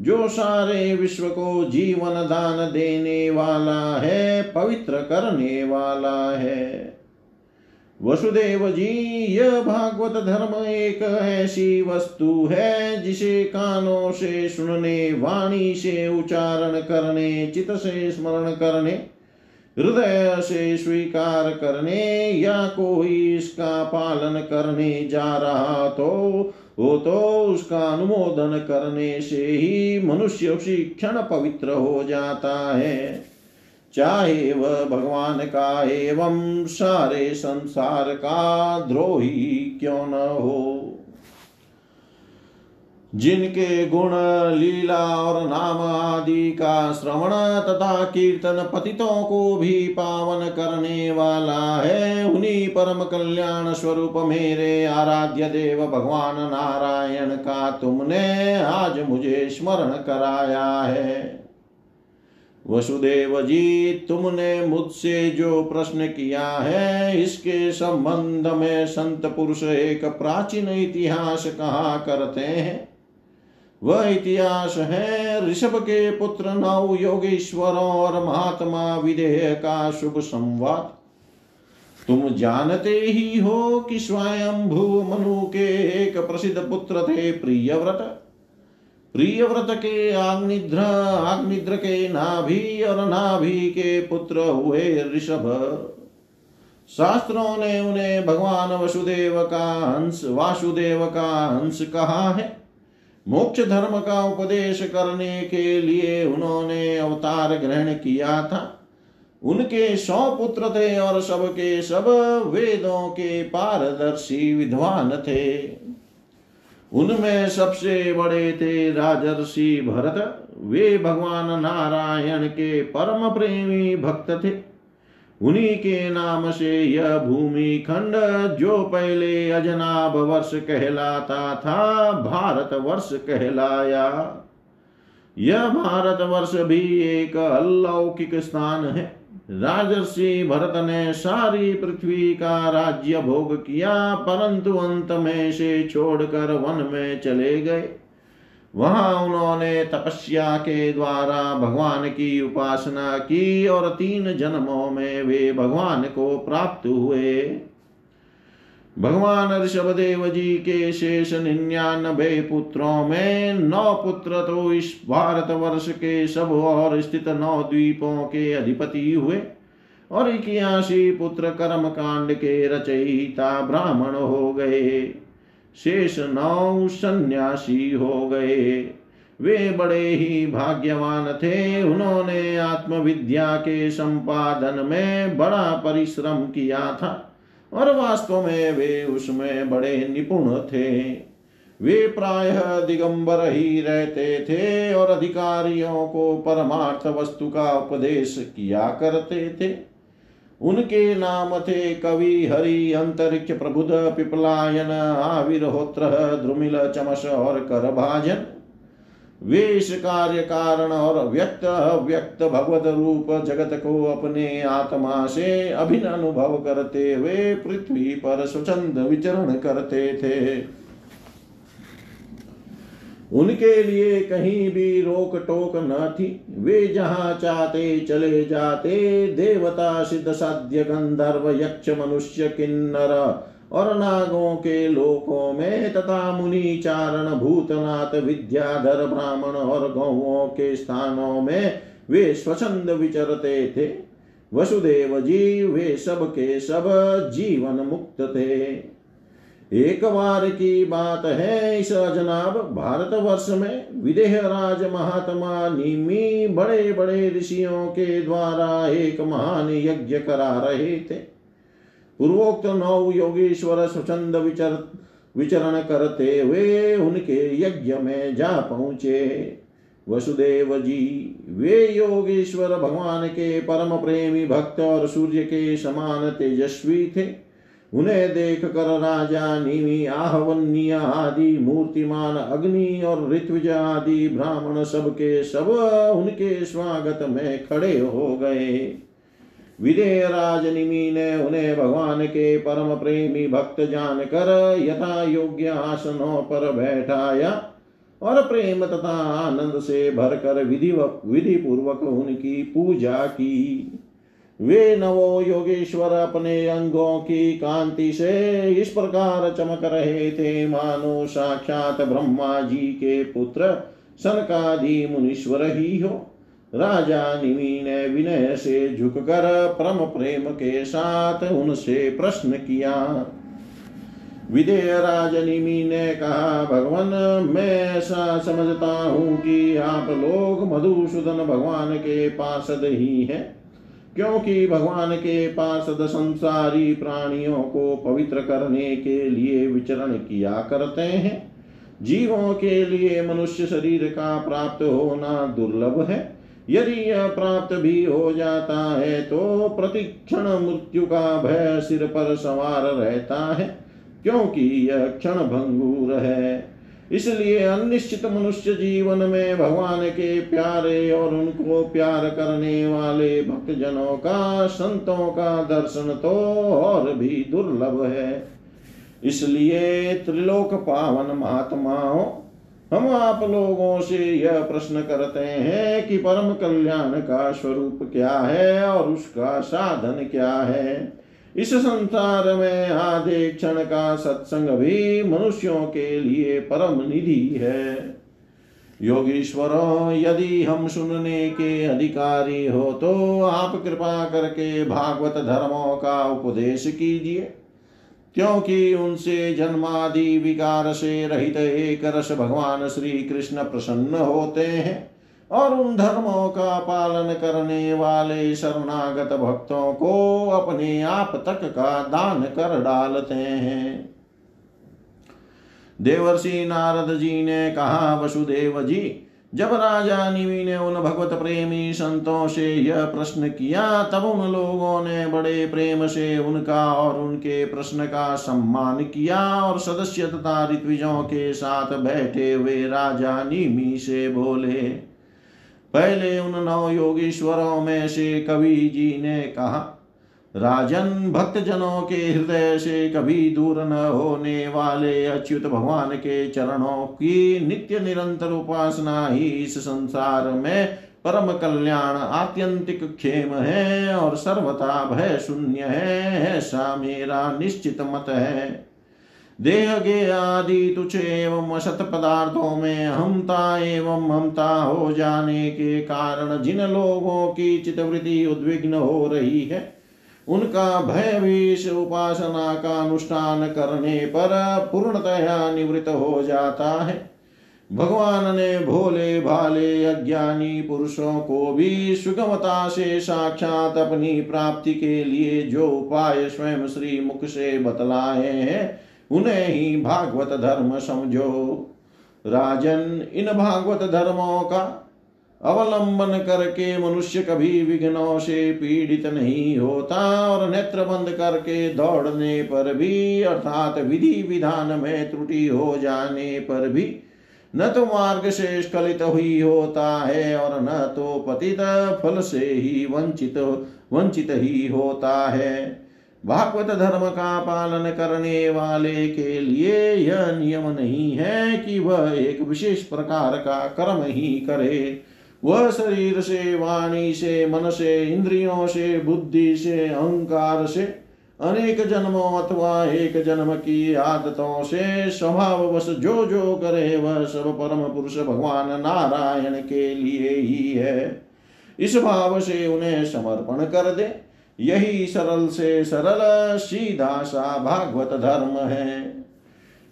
जो सारे विश्व को जीवन दान देने वाला है, पवित्र करने वाला है। वसुदेव जी यह भागवत धर्म एक ऐसी वस्तु है, जिसे कानों से सुनने, वाणी से उच्चारण करने चित से स्मरण करने, हृदय से स्वीकार करने या कोई इसका पालन करने जा रहा तो वो तो उसका अनुमोदन करने से ही मनुष्य उसी क्षण पवित्र हो जाता है। चाहे वह भगवान का एवं सारे संसार का द्रोही क्यों न हो? जिनके गुण, लीला और नाम आदि का श्रवण तथा कीर्तन पतितों को भी पावन करने वाला है, उन्हीं परम कल्याण स्वरूप मेरे आराध्य देव भगवान नारायण का तुमने आज मुझे स्मरण कराया है। वसुदेव जी, तुमने मुझसे जो प्रश्न किया है, इसके संबंध में संत पुरुष एक प्राचीन इतिहास कहा करते हैं। वह इतिहास है ऋषभ के पुत्र नौ योगेश्वरों और महात्मा विदेह का शुभ संवाद। तुम जानते ही हो कि स्वयं भू मनु के एक प्रसिद्ध पुत्र थे प्रियव्रत। प्रियव्रत के आग्निद्र आग्निद्र के नाभि और नाभि के पुत्र हुए ऋषभ। शास्त्रों ने उन्हें भगवान वसुदेव का अंश वासुदेव का अंश कहा है। मोक्ष धर्म का उपदेश करने के लिए उन्होंने अवतार ग्रहण किया था। उनके सौ पुत्र थे और सबके सब वेदों के पारदर्शी विद्वान थे। उनमें सबसे बड़े थे राजर्षि भरत। वे भगवान नारायण के परम प्रेमी भक्त थे। उन्हीं के नाम से यह भूमि खंड जो पहले अजनाब वर्ष कहलाता था, भारत वर्ष कहलाया। यह भारत वर्ष भी एक अलौकिक स्थान है। राजर्षि भरत ने सारी पृथ्वी का राज्य भोग किया, परंतु अंत में से छोड़कर वन में चले गए। वहाँ उन्होंने तपस्या के द्वारा भगवान की उपासना की और तीन जन्मों में वे भगवान को प्राप्त हुए। भगवान ऋषभदेव जी के शेष निन्यानबे पुत्रों में नौ पुत्र तो इस भारत वर्ष के सब और स्थित नौ द्वीपों के अधिपति हुए और इक्यासी पुत्र कर्म कांड के रचयिता ब्राह्मण हो गए। शेष नौ सन्यासी हो गए। वे बड़े ही भाग्यवान थे। उन्होंने आत्मविद्या के संपादन में बड़ा परिश्रम किया था। और वास्तव में वे उसमें बड़े निपुण थे। वे प्रायः दिगंबर ही रहते थे और अधिकारियों को परमार्थ वस्तु का उपदेश किया करते थे। उनके नाम थे कवि, हरि, अंतरिक्ष प्रबुद पिपलायन, आविर्होत्र, द्रुमिल चमस और करभाजन। वे इस कार्य कारण और व्यक्त अव्यक्त भगवत रूप जगत को अपने आत्मा से अभिन अनुभव करते हुए पृथ्वी पर स्वच्छंद विचरण करते थे। उनके लिए कहीं भी रोक टोक न थी। वे जहाँ चाहते चले जाते, देवता सिद्ध साध्य गंधर्व यक्ष मनुष्य किन्नर और नागों के लोकों में तथा मुनि चारण भूतनाथ विद्याधर ब्राह्मण और गौओं के स्थानों में वे स्वच्छंद विचरते थे। वसुदेव जी, वे सब के सब जीवन मुक्त थे। एक बार की बात है इस अजनाब, भारतवर्ष में विदेह राज महात्मा निमी बड़े बड़े ऋषियों के द्वारा एक महान यज्ञ करा रहे थे। पूर्वोक्त नौ योगेश्वर स्वचंद विचर, विचरण करते हुए उनके यज्ञ में जा पहुँचे। वसुदेव जी, वे योगेश्वर भगवान के परम प्रेमी भक्त और सूर्य के समान तेजस्वी थे। उन्हें देख कर राजा, निमि, आहवन्य आदि, मूर्तिमान, अग्नि और ऋत्विज आदि ब्राह्मण सबके सब उनके स्वागत में खड़े हो गए। विदेह राजनिमि ने उन्हें भगवान के परम प्रेमी भक्त जानकर यथा योग्य आसनों पर बैठाया और प्रेम तथा आनंद से भरकर विधि विधि पूर्वक उनकी पूजा की। वे नवो योगेश्वर अपने अंगों की कांति से इस प्रकार चमक रहे थे। मानो साक्षात ब्रह्मा जी के पुत्र सनकादि मुनीश्वर ही हो। राजा निमि ने विनय से झुककर परम प्रेम के साथ उनसे प्रश्न किया। विदेह राजनिमि ने कहा, भगवान, मैं ऐसा समझता हूँ कि आप लोग मधुसूदन भगवान के पार्षद ही हैं, क्योंकि भगवान के पार्षद संसारी प्राणियों को पवित्र करने के लिए विचरण किया करते हैं। जीवों के लिए मनुष्य शरीर का प्राप्त होना दुर्लभ है। यदि यह प्राप्त भी हो जाता है तो प्रतिक्षण मृत्यु का भय सिर पर सवार रहता है, क्योंकि यह क्षण भंगुर है। इसलिए अनिश्चित मनुष्य जीवन में भगवान के प्यारे और उनको प्यार करने वाले भक्त जनों का, संतों का दर्शन तो और भी दुर्लभ है। इसलिए त्रिलोक पावन महात्माओं हम आप लोगों से यह प्रश्न करते हैं कि परम कल्याण का स्वरूप क्या है और उसका साधन क्या है? इस संसार में आधे क्षण का सत्संग भी मनुष्यों के लिए परम निधि है। योगीश्वर, यदि हम सुनने के अधिकारी हो तो आप कृपा करके भागवत धर्मों का उपदेश कीजिए। क्योंकि उनसे जन्मादि विकार से रहित एक रस भगवान श्री कृष्ण प्रसन्न होते हैं और उन धर्मों का पालन करने वाले शरणागत भक्तों को अपने आप तक का दान कर डालते हैं। देवर्षि नारद जी ने कहा, वसुदेव जी जब राजा निवि ने उन भगवत प्रेमी संतों से यह प्रश्न किया, तब उन लोगों ने बड़े प्रेम से उनका और उनके प्रश्न का सम्मान किया और सदस्य तथा ऋत्विजों के साथ बैठे हुए राजा निमि से बोले, पहले उन नौ योगीश्वरों में से कवि जी ने कहा राजन भक्त जनों के हृदय से कभी दूर न होने वाले अच्युत भगवान के चरणों की नित्य निरंतर उपासना ही इस संसार में परम कल्याण आत्यंतिक क्षेम है और सर्वथा भय शून्य है ऐसा मेरा निश्चित मत है। देह के आदि तुच्छ एवं असत पदार्थों में हमता एवं ममता हो जाने के कारण जिन लोगों की चितवृत्ति उद्विग्न हो रही है उनका भय विष उपासना का अनुष्ठान करने पर पूर्णतया निवृत्त हो जाता है। भगवान ने भोले भाले अज्ञानी पुरुषों को भी सुगमता से साक्षात अपनी प्राप्ति के लिए जो उपाय स्वयं श्री मुख से बतलाए हैं, उन्हें ही भागवत धर्म समझो। राजन, इन भागवत धर्मों का अवलंबन करके मनुष्य कभी विघ्नों से पीड़ित नहीं होता और नेत्र बंद करके दौड़ने पर भी, अर्थात विधि विधान में त्रुटि हो जाने पर भी, न तो मार्ग से स्खलित हुई होता है और न तो पतित फल से ही वंचित वंचित ही होता है। भागवत धर्म का पालन करने वाले के लिए यह नियम नहीं है कि वह एक विशेष प्रकार का कर्म ही करे। वह शरीर से वाणी से मन से इंद्रियों से बुद्धि से अहंकार से अनेक जन्मों अथवा एक जन्म की आदतों से स्वभाववश जो जो करे वह सब परम पुरुष भगवान नारायण के लिए ही है। इस भाव से उन्हें समर्पण कर दे। यही सरल से सरल, सीधा सा भागवत धर्म है।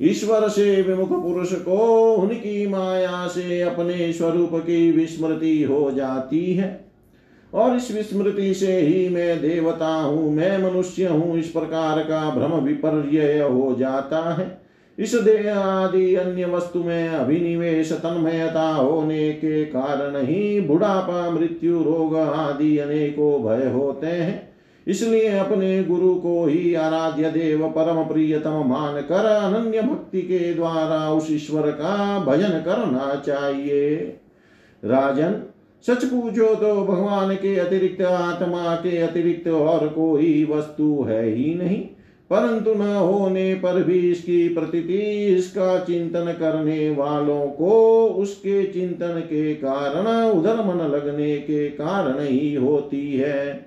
ईश्वर से विमुख पुरुष को उनकी माया से अपने स्वरूप की विस्मृति हो जाती है। और इस विस्मृति से ही मैं देवता हूँ, मैं मनुष्य हूँ, इस प्रकार का भ्रम विपर्य हो जाता है। इस देह आदि अन्य वस्तु में अभिनिवेश तन्मयता होने के कारण ही बुढ़ापा, मृत्यु, रोग आदि अनेकों भय होते हैं। इसलिए अपने गुरु को ही आराध्य देव परम प्रियतम मान कर अनन्य भक्ति के द्वारा उस ईश्वर का भजन करना चाहिए। राजन, सच पूछो तो भगवान के अतिरिक्त आत्मा के अतिरिक्त और कोई वस्तु है ही नहीं, परंतु न होने पर भी इसकी प्रतीति, इसका चिंतन करने वालों को उसके चिंतन के कारण उधर मन लगने के कारण ही होती है।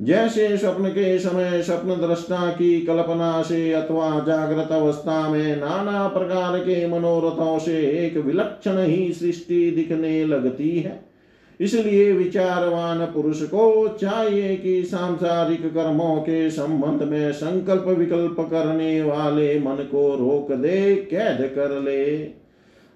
जैसे स्वप्न के समय स्वप्न दृष्टा की कल्पना से अथवा जागृत अवस्था में नाना प्रकार के मनोरथों से एक विलक्षण ही सृष्टि दिखने लगती है। इसलिए विचारवान पुरुष को चाहिए कि सांसारिक कर्मों के संबंध में संकल्प विकल्प करने वाले मन को रोक दे, कैद कर ले।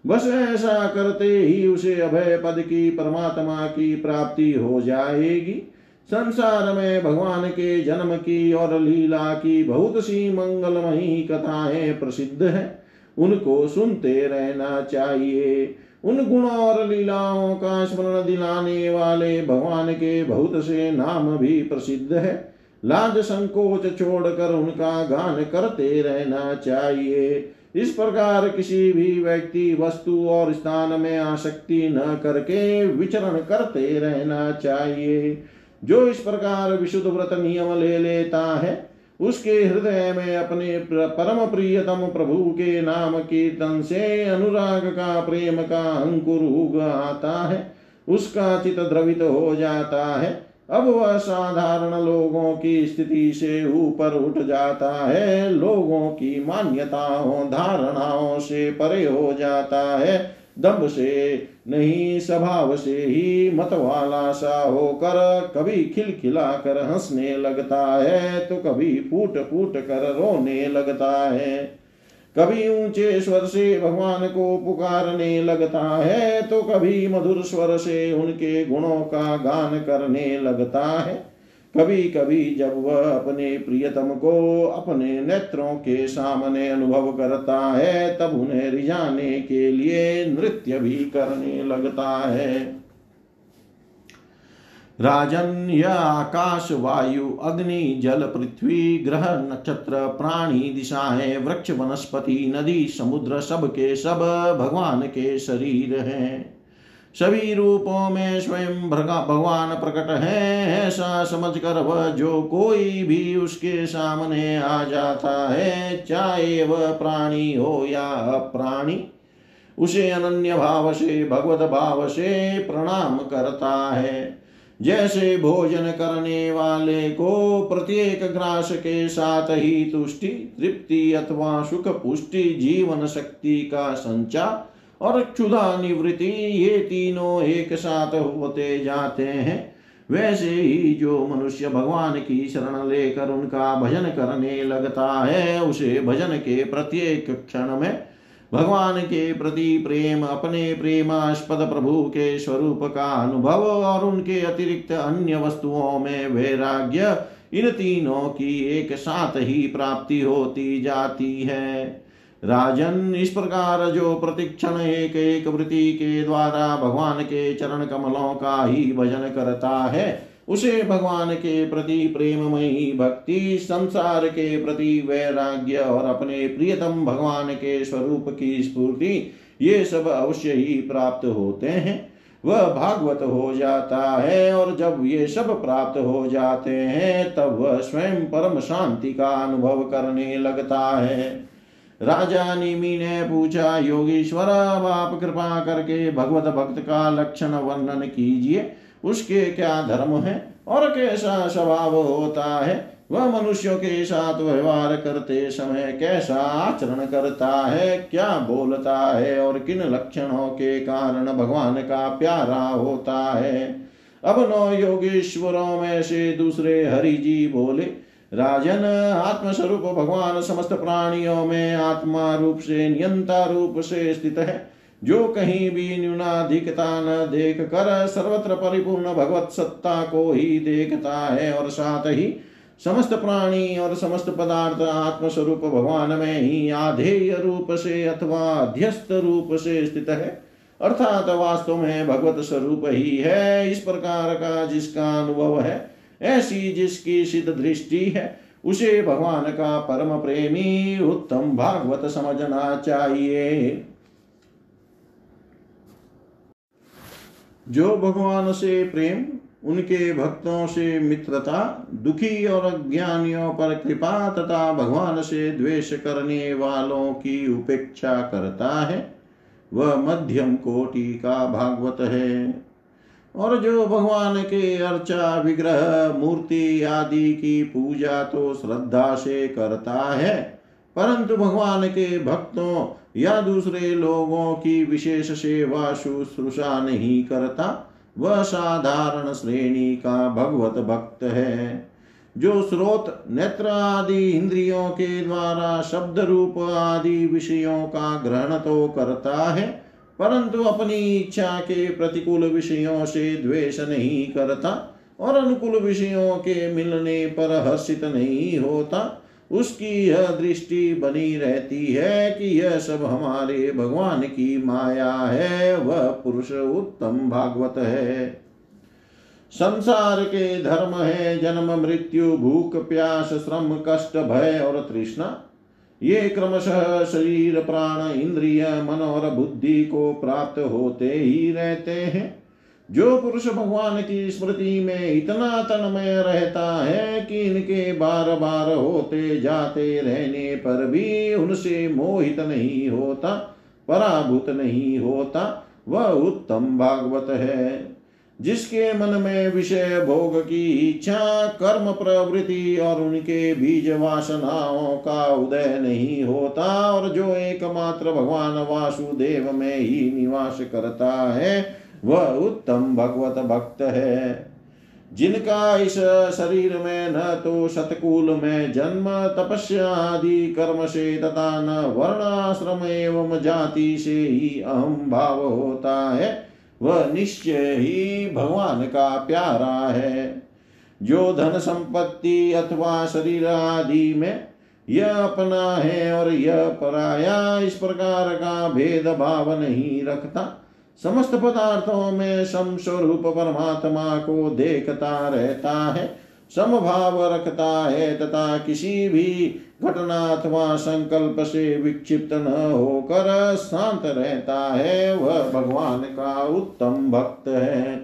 बस ऐसा करते ही उसे अभय पद की परमात्मा की प्राप्ति हो जाएगी। संसार में भगवान के जन्म की और लीला की बहुत सी मंगलमयी कथाएँ प्रसिद्ध हैं। उनको सुनते रहना चाहिए। उन गुणों और लीलाओं का स्मरण दिलाने वाले भगवान के बहुत से नाम भी प्रसिद्ध है। लाज संकोच छोड़कर उनका गान करते रहना चाहिए। इस प्रकार किसी भी व्यक्ति वस्तु और स्थान में आसक्ति न करके विचरण करते रहना चाहिए। जो इस प्रकार विशुद्ध व्रत नियम ले लेता है, उसके हृदय में अपने परम प्रियतम प्रभु के नाम कीर्तन से अनुराग का, प्रेम का अंकुर उग आता है, उसका चित द्रवित हो जाता है। अब वह साधारण लोगों की स्थिति से ऊपर उठ जाता है, लोगों की मान्यताओं, धारणाओं से परे हो जाता है। दम्भ से नहीं स्वभाव से ही मत वाला सा होकर कभी खिलखिला कर हंसने लगता है तो कभी फूट फूट कर रोने लगता है। कभी ऊँचे स्वर से भगवान को पुकारने लगता है तो कभी मधुर स्वर से उनके गुणों का गान करने लगता है। कभी कभी जब वह अपने प्रियतम को अपने नेत्रों के सामने अनुभव करता है, तब उन्हें रिझाने के लिए नृत्य भी करने लगता है। राजन, यह आकाश, वायु, अग्नि, जल, पृथ्वी, ग्रह, नक्षत्र, प्राणी, दिशाएँ, वृक्ष, वनस्पति, नदी, समुद्र, सब के सब भगवान के शरीर हैं। सभी रूपों में स्वयं भगवान प्रकट है ऐसा समझकर वह जो कोई भी उसके सामने आ जाता है, चाहे वह प्राणी हो या अप्राणी, उसे अनन्य भाव से, भगवत भाव से प्रणाम करता है। जैसे भोजन करने वाले को प्रत्येक ग्रास के साथ ही तुष्टि, तृप्ति अथवा सुख पुष्टि जीवन शक्ति का संचार और क्षुधा निवृत्ति ये तीनों एक साथ होते जाते हैं। वैसे ही जो मनुष्य भगवान की शरण लेकर उनका भजन करने लगता है, उसे भजन के प्रत्येक क्षण में भगवान के प्रति प्रेम, अपने प्रेमास्पद प्रभु के स्वरूप का अनुभव और उनके अतिरिक्त अन्य वस्तुओं में वैराग्य इन तीनों की एक साथ ही प्राप्ति होती जाती है। राजन इस प्रकार जो प्रतिक्षण एक एक वृत्ति के द्वारा भगवान के चरण कमलों का ही भजन करता है, उसे भगवान के प्रति प्रेममयी भक्ति, संसार के प्रति वैराग्य और अपने प्रियतम भगवान के स्वरूप की स्फूर्ति, ये सब अवश्य ही प्राप्त होते हैं। वह भागवत हो जाता है और जब ये सब प्राप्त हो जाते हैं, तब वह स्वयं परम शांति का अनुभव करने लगता है। राजा निमि ने पूछा योगीश्वर अब आप कृपा करके भगवत भक्त का लक्षण वर्णन कीजिए। उसके क्या धर्म है और कैसा स्वभाव होता है? वह मनुष्यों के साथ व्यवहार करते समय कैसा आचरण करता है, क्या बोलता है और किन लक्षणों के कारण भगवान का प्यारा होता है? अब नौ योगेश्वरों में से दूसरे हरि जी बोले राजन आत्मस्वरूप भगवान समस्त प्राणियों में आत्मा रूप से नियंता रूप से स्थित है। जो कहीं भी न्यूनाधिकता न देख कर सर्वत्र परिपूर्ण भगवत सत्ता को ही देखता है और साथ ही समस्त प्राणी और समस्त पदार्थ आत्मस्वरूप भगवान में ही आधेय रूप से अथवा अध्यस्त रूप से स्थित है। अर्थात वास्तव में भगवत स्वरूप ही है इस प्रकार का जिसका अनुभव है। ऐसी जिसकी सिद्ध दृष्टि है, उसे भगवान का परम प्रेमी उत्तम भागवत समझना चाहिए। जो भगवान से प्रेम, उनके भक्तों से मित्रता, दुखी और अज्ञानियों पर कृपा तथा भगवान से द्वेष करने वालों की उपेक्षा करता है, वह मध्यम कोटि का भागवत है। और जो भगवान के अर्चा, विग्रह, मूर्ति आदि की पूजा तो श्रद्धा से करता है। परंतु भगवान के भक्तों या दूसरे लोगों की विशेष सेवा शुश्रूषा नहीं करता, वह साधारण श्रेणी का भगवत भक्त है। जो स्रोत, नेत्र आदि इंद्रियों के द्वारा शब्द रूप आदि विषयों का ग्रहण तो करता है परंतु अपनी इच्छा के प्रतिकूल विषयों से द्वेष नहीं करता और अनुकूल विषयों के मिलने पर हर्षित नहीं होता, उसकी यह दृष्टि बनी रहती है कि यह सब हमारे भगवान की माया है, वह पुरुष उत्तम भागवत है। संसार के धर्म है, जन्म, मृत्यु, भूख, प्यास, श्रम, कष्ट, भय और तृष्णा। ये क्रमशः शरीर, प्राण, इंद्रिय, मन और बुद्धि को प्राप्त होते ही रहते हैं। जो पुरुष भगवान की स्मृति में इतना तन्मय रहता है कि इनके बार बार होते जाते रहने पर भी उनसे मोहित नहीं होता, पराभूत नहीं होता। वह उत्तम भागवत है। जिसके मन में विषय भोग की इच्छा, कर्म प्रवृत्ति और उनके बीज वासनाओं का उदय नहीं होता और जो एकमात्र भगवान वासुदेव में ही निवास करता है, वह उत्तम भगवत भक्त है। जिनका इस शरीर में न तो सतकुल में जन्म, तपस्या आदि कर्म से तथा न वर्णाश्रम एवं जाति से ही अहम भाव होता है वह निश्चय ही भगवान का प्यारा है। जो धन संपत्ति अथवा शरीर आदि में यह अपना है और यह पराया इस प्रकार का भेदभाव नहीं रखता, समस्त पदार्थों में समस्वरूप परमात्मा को देखता रहता है, समभाव रखता है तथा किसी भी घटना अथवा संकल्प से विक्षिप्त न होकर शांत रहता है, वह भगवान का उत्तम भक्त है।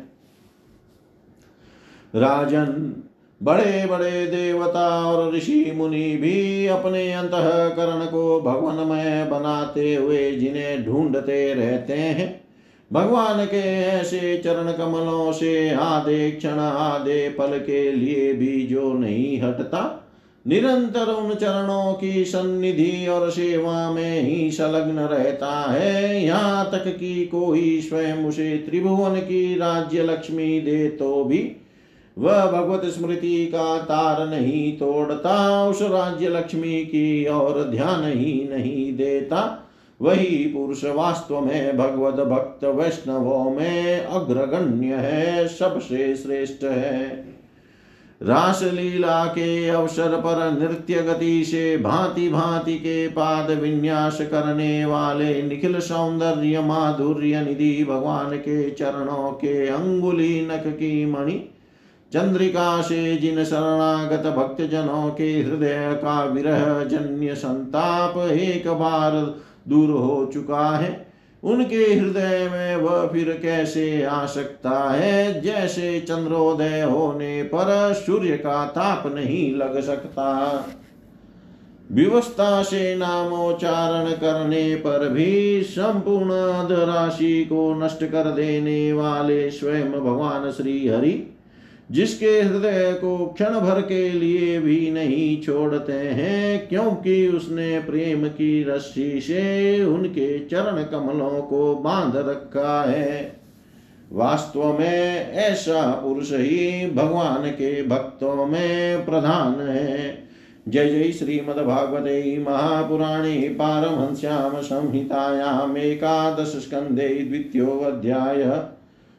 राजन बड़े बड़े देवता और ऋषि मुनि भी अपने अंतकरण को भगवानमय बनाते हुए जिन्हें ढूंढते रहते हैं। भगवान के ऐसे चरण कमलों से आधे क्षण, आधे पल के लिए भी जो नहीं हटता निरंतर उन चरणों की सन्निधि और सेवा में ही संलग्न रहता है। यहाँ तक कि कोई स्वयं उसे त्रिभुवन की राज्य लक्ष्मी दे तो भी वह भगवत स्मृति का तार नहीं तोड़ता, उस राज्य लक्ष्मी की और ध्यान ही नहीं देता। वही पुरुष वास्तव में भगवत भक्त वैष्णवों में अग्रगण्य है, सबसे श्रेष्ठ है। रास लीला के अवसर पर नृत्य गति से भांति भांति के पाद विन्यास करने वाले निखिल सौंदर्य माधुर्य निधि भगवान के चरणों के अंगुली नख की मणि चंद्रिका से जिन शरणागत भक्त जनों के हृदय का विरह जन्य संताप एक बार दूर हो चुका है। उनके हृदय में वह फिर कैसे आ सकता है? जैसे चंद्रोदय होने पर सूर्य का ताप नहीं लग सकता। विवस्था से नामोच्चारण करने पर भी संपूर्ण राशि को नष्ट कर देने वाले स्वयं भगवान श्री हरि जिसके हृदय को क्षण भर के लिए भी नहीं छोड़ते हैं, क्योंकि उसने प्रेम की रस्सी से उनके चरण कमलों को बाँध रखा है। वास्तव में ऐसा पुरुष ही भगवान के भक्तों में प्रधान है। जय जय श्रीमद्भागवते महापुराणे पारमहंस्याम संहितायाम एकादश स्कंदे द्वितीयोऽध्याय।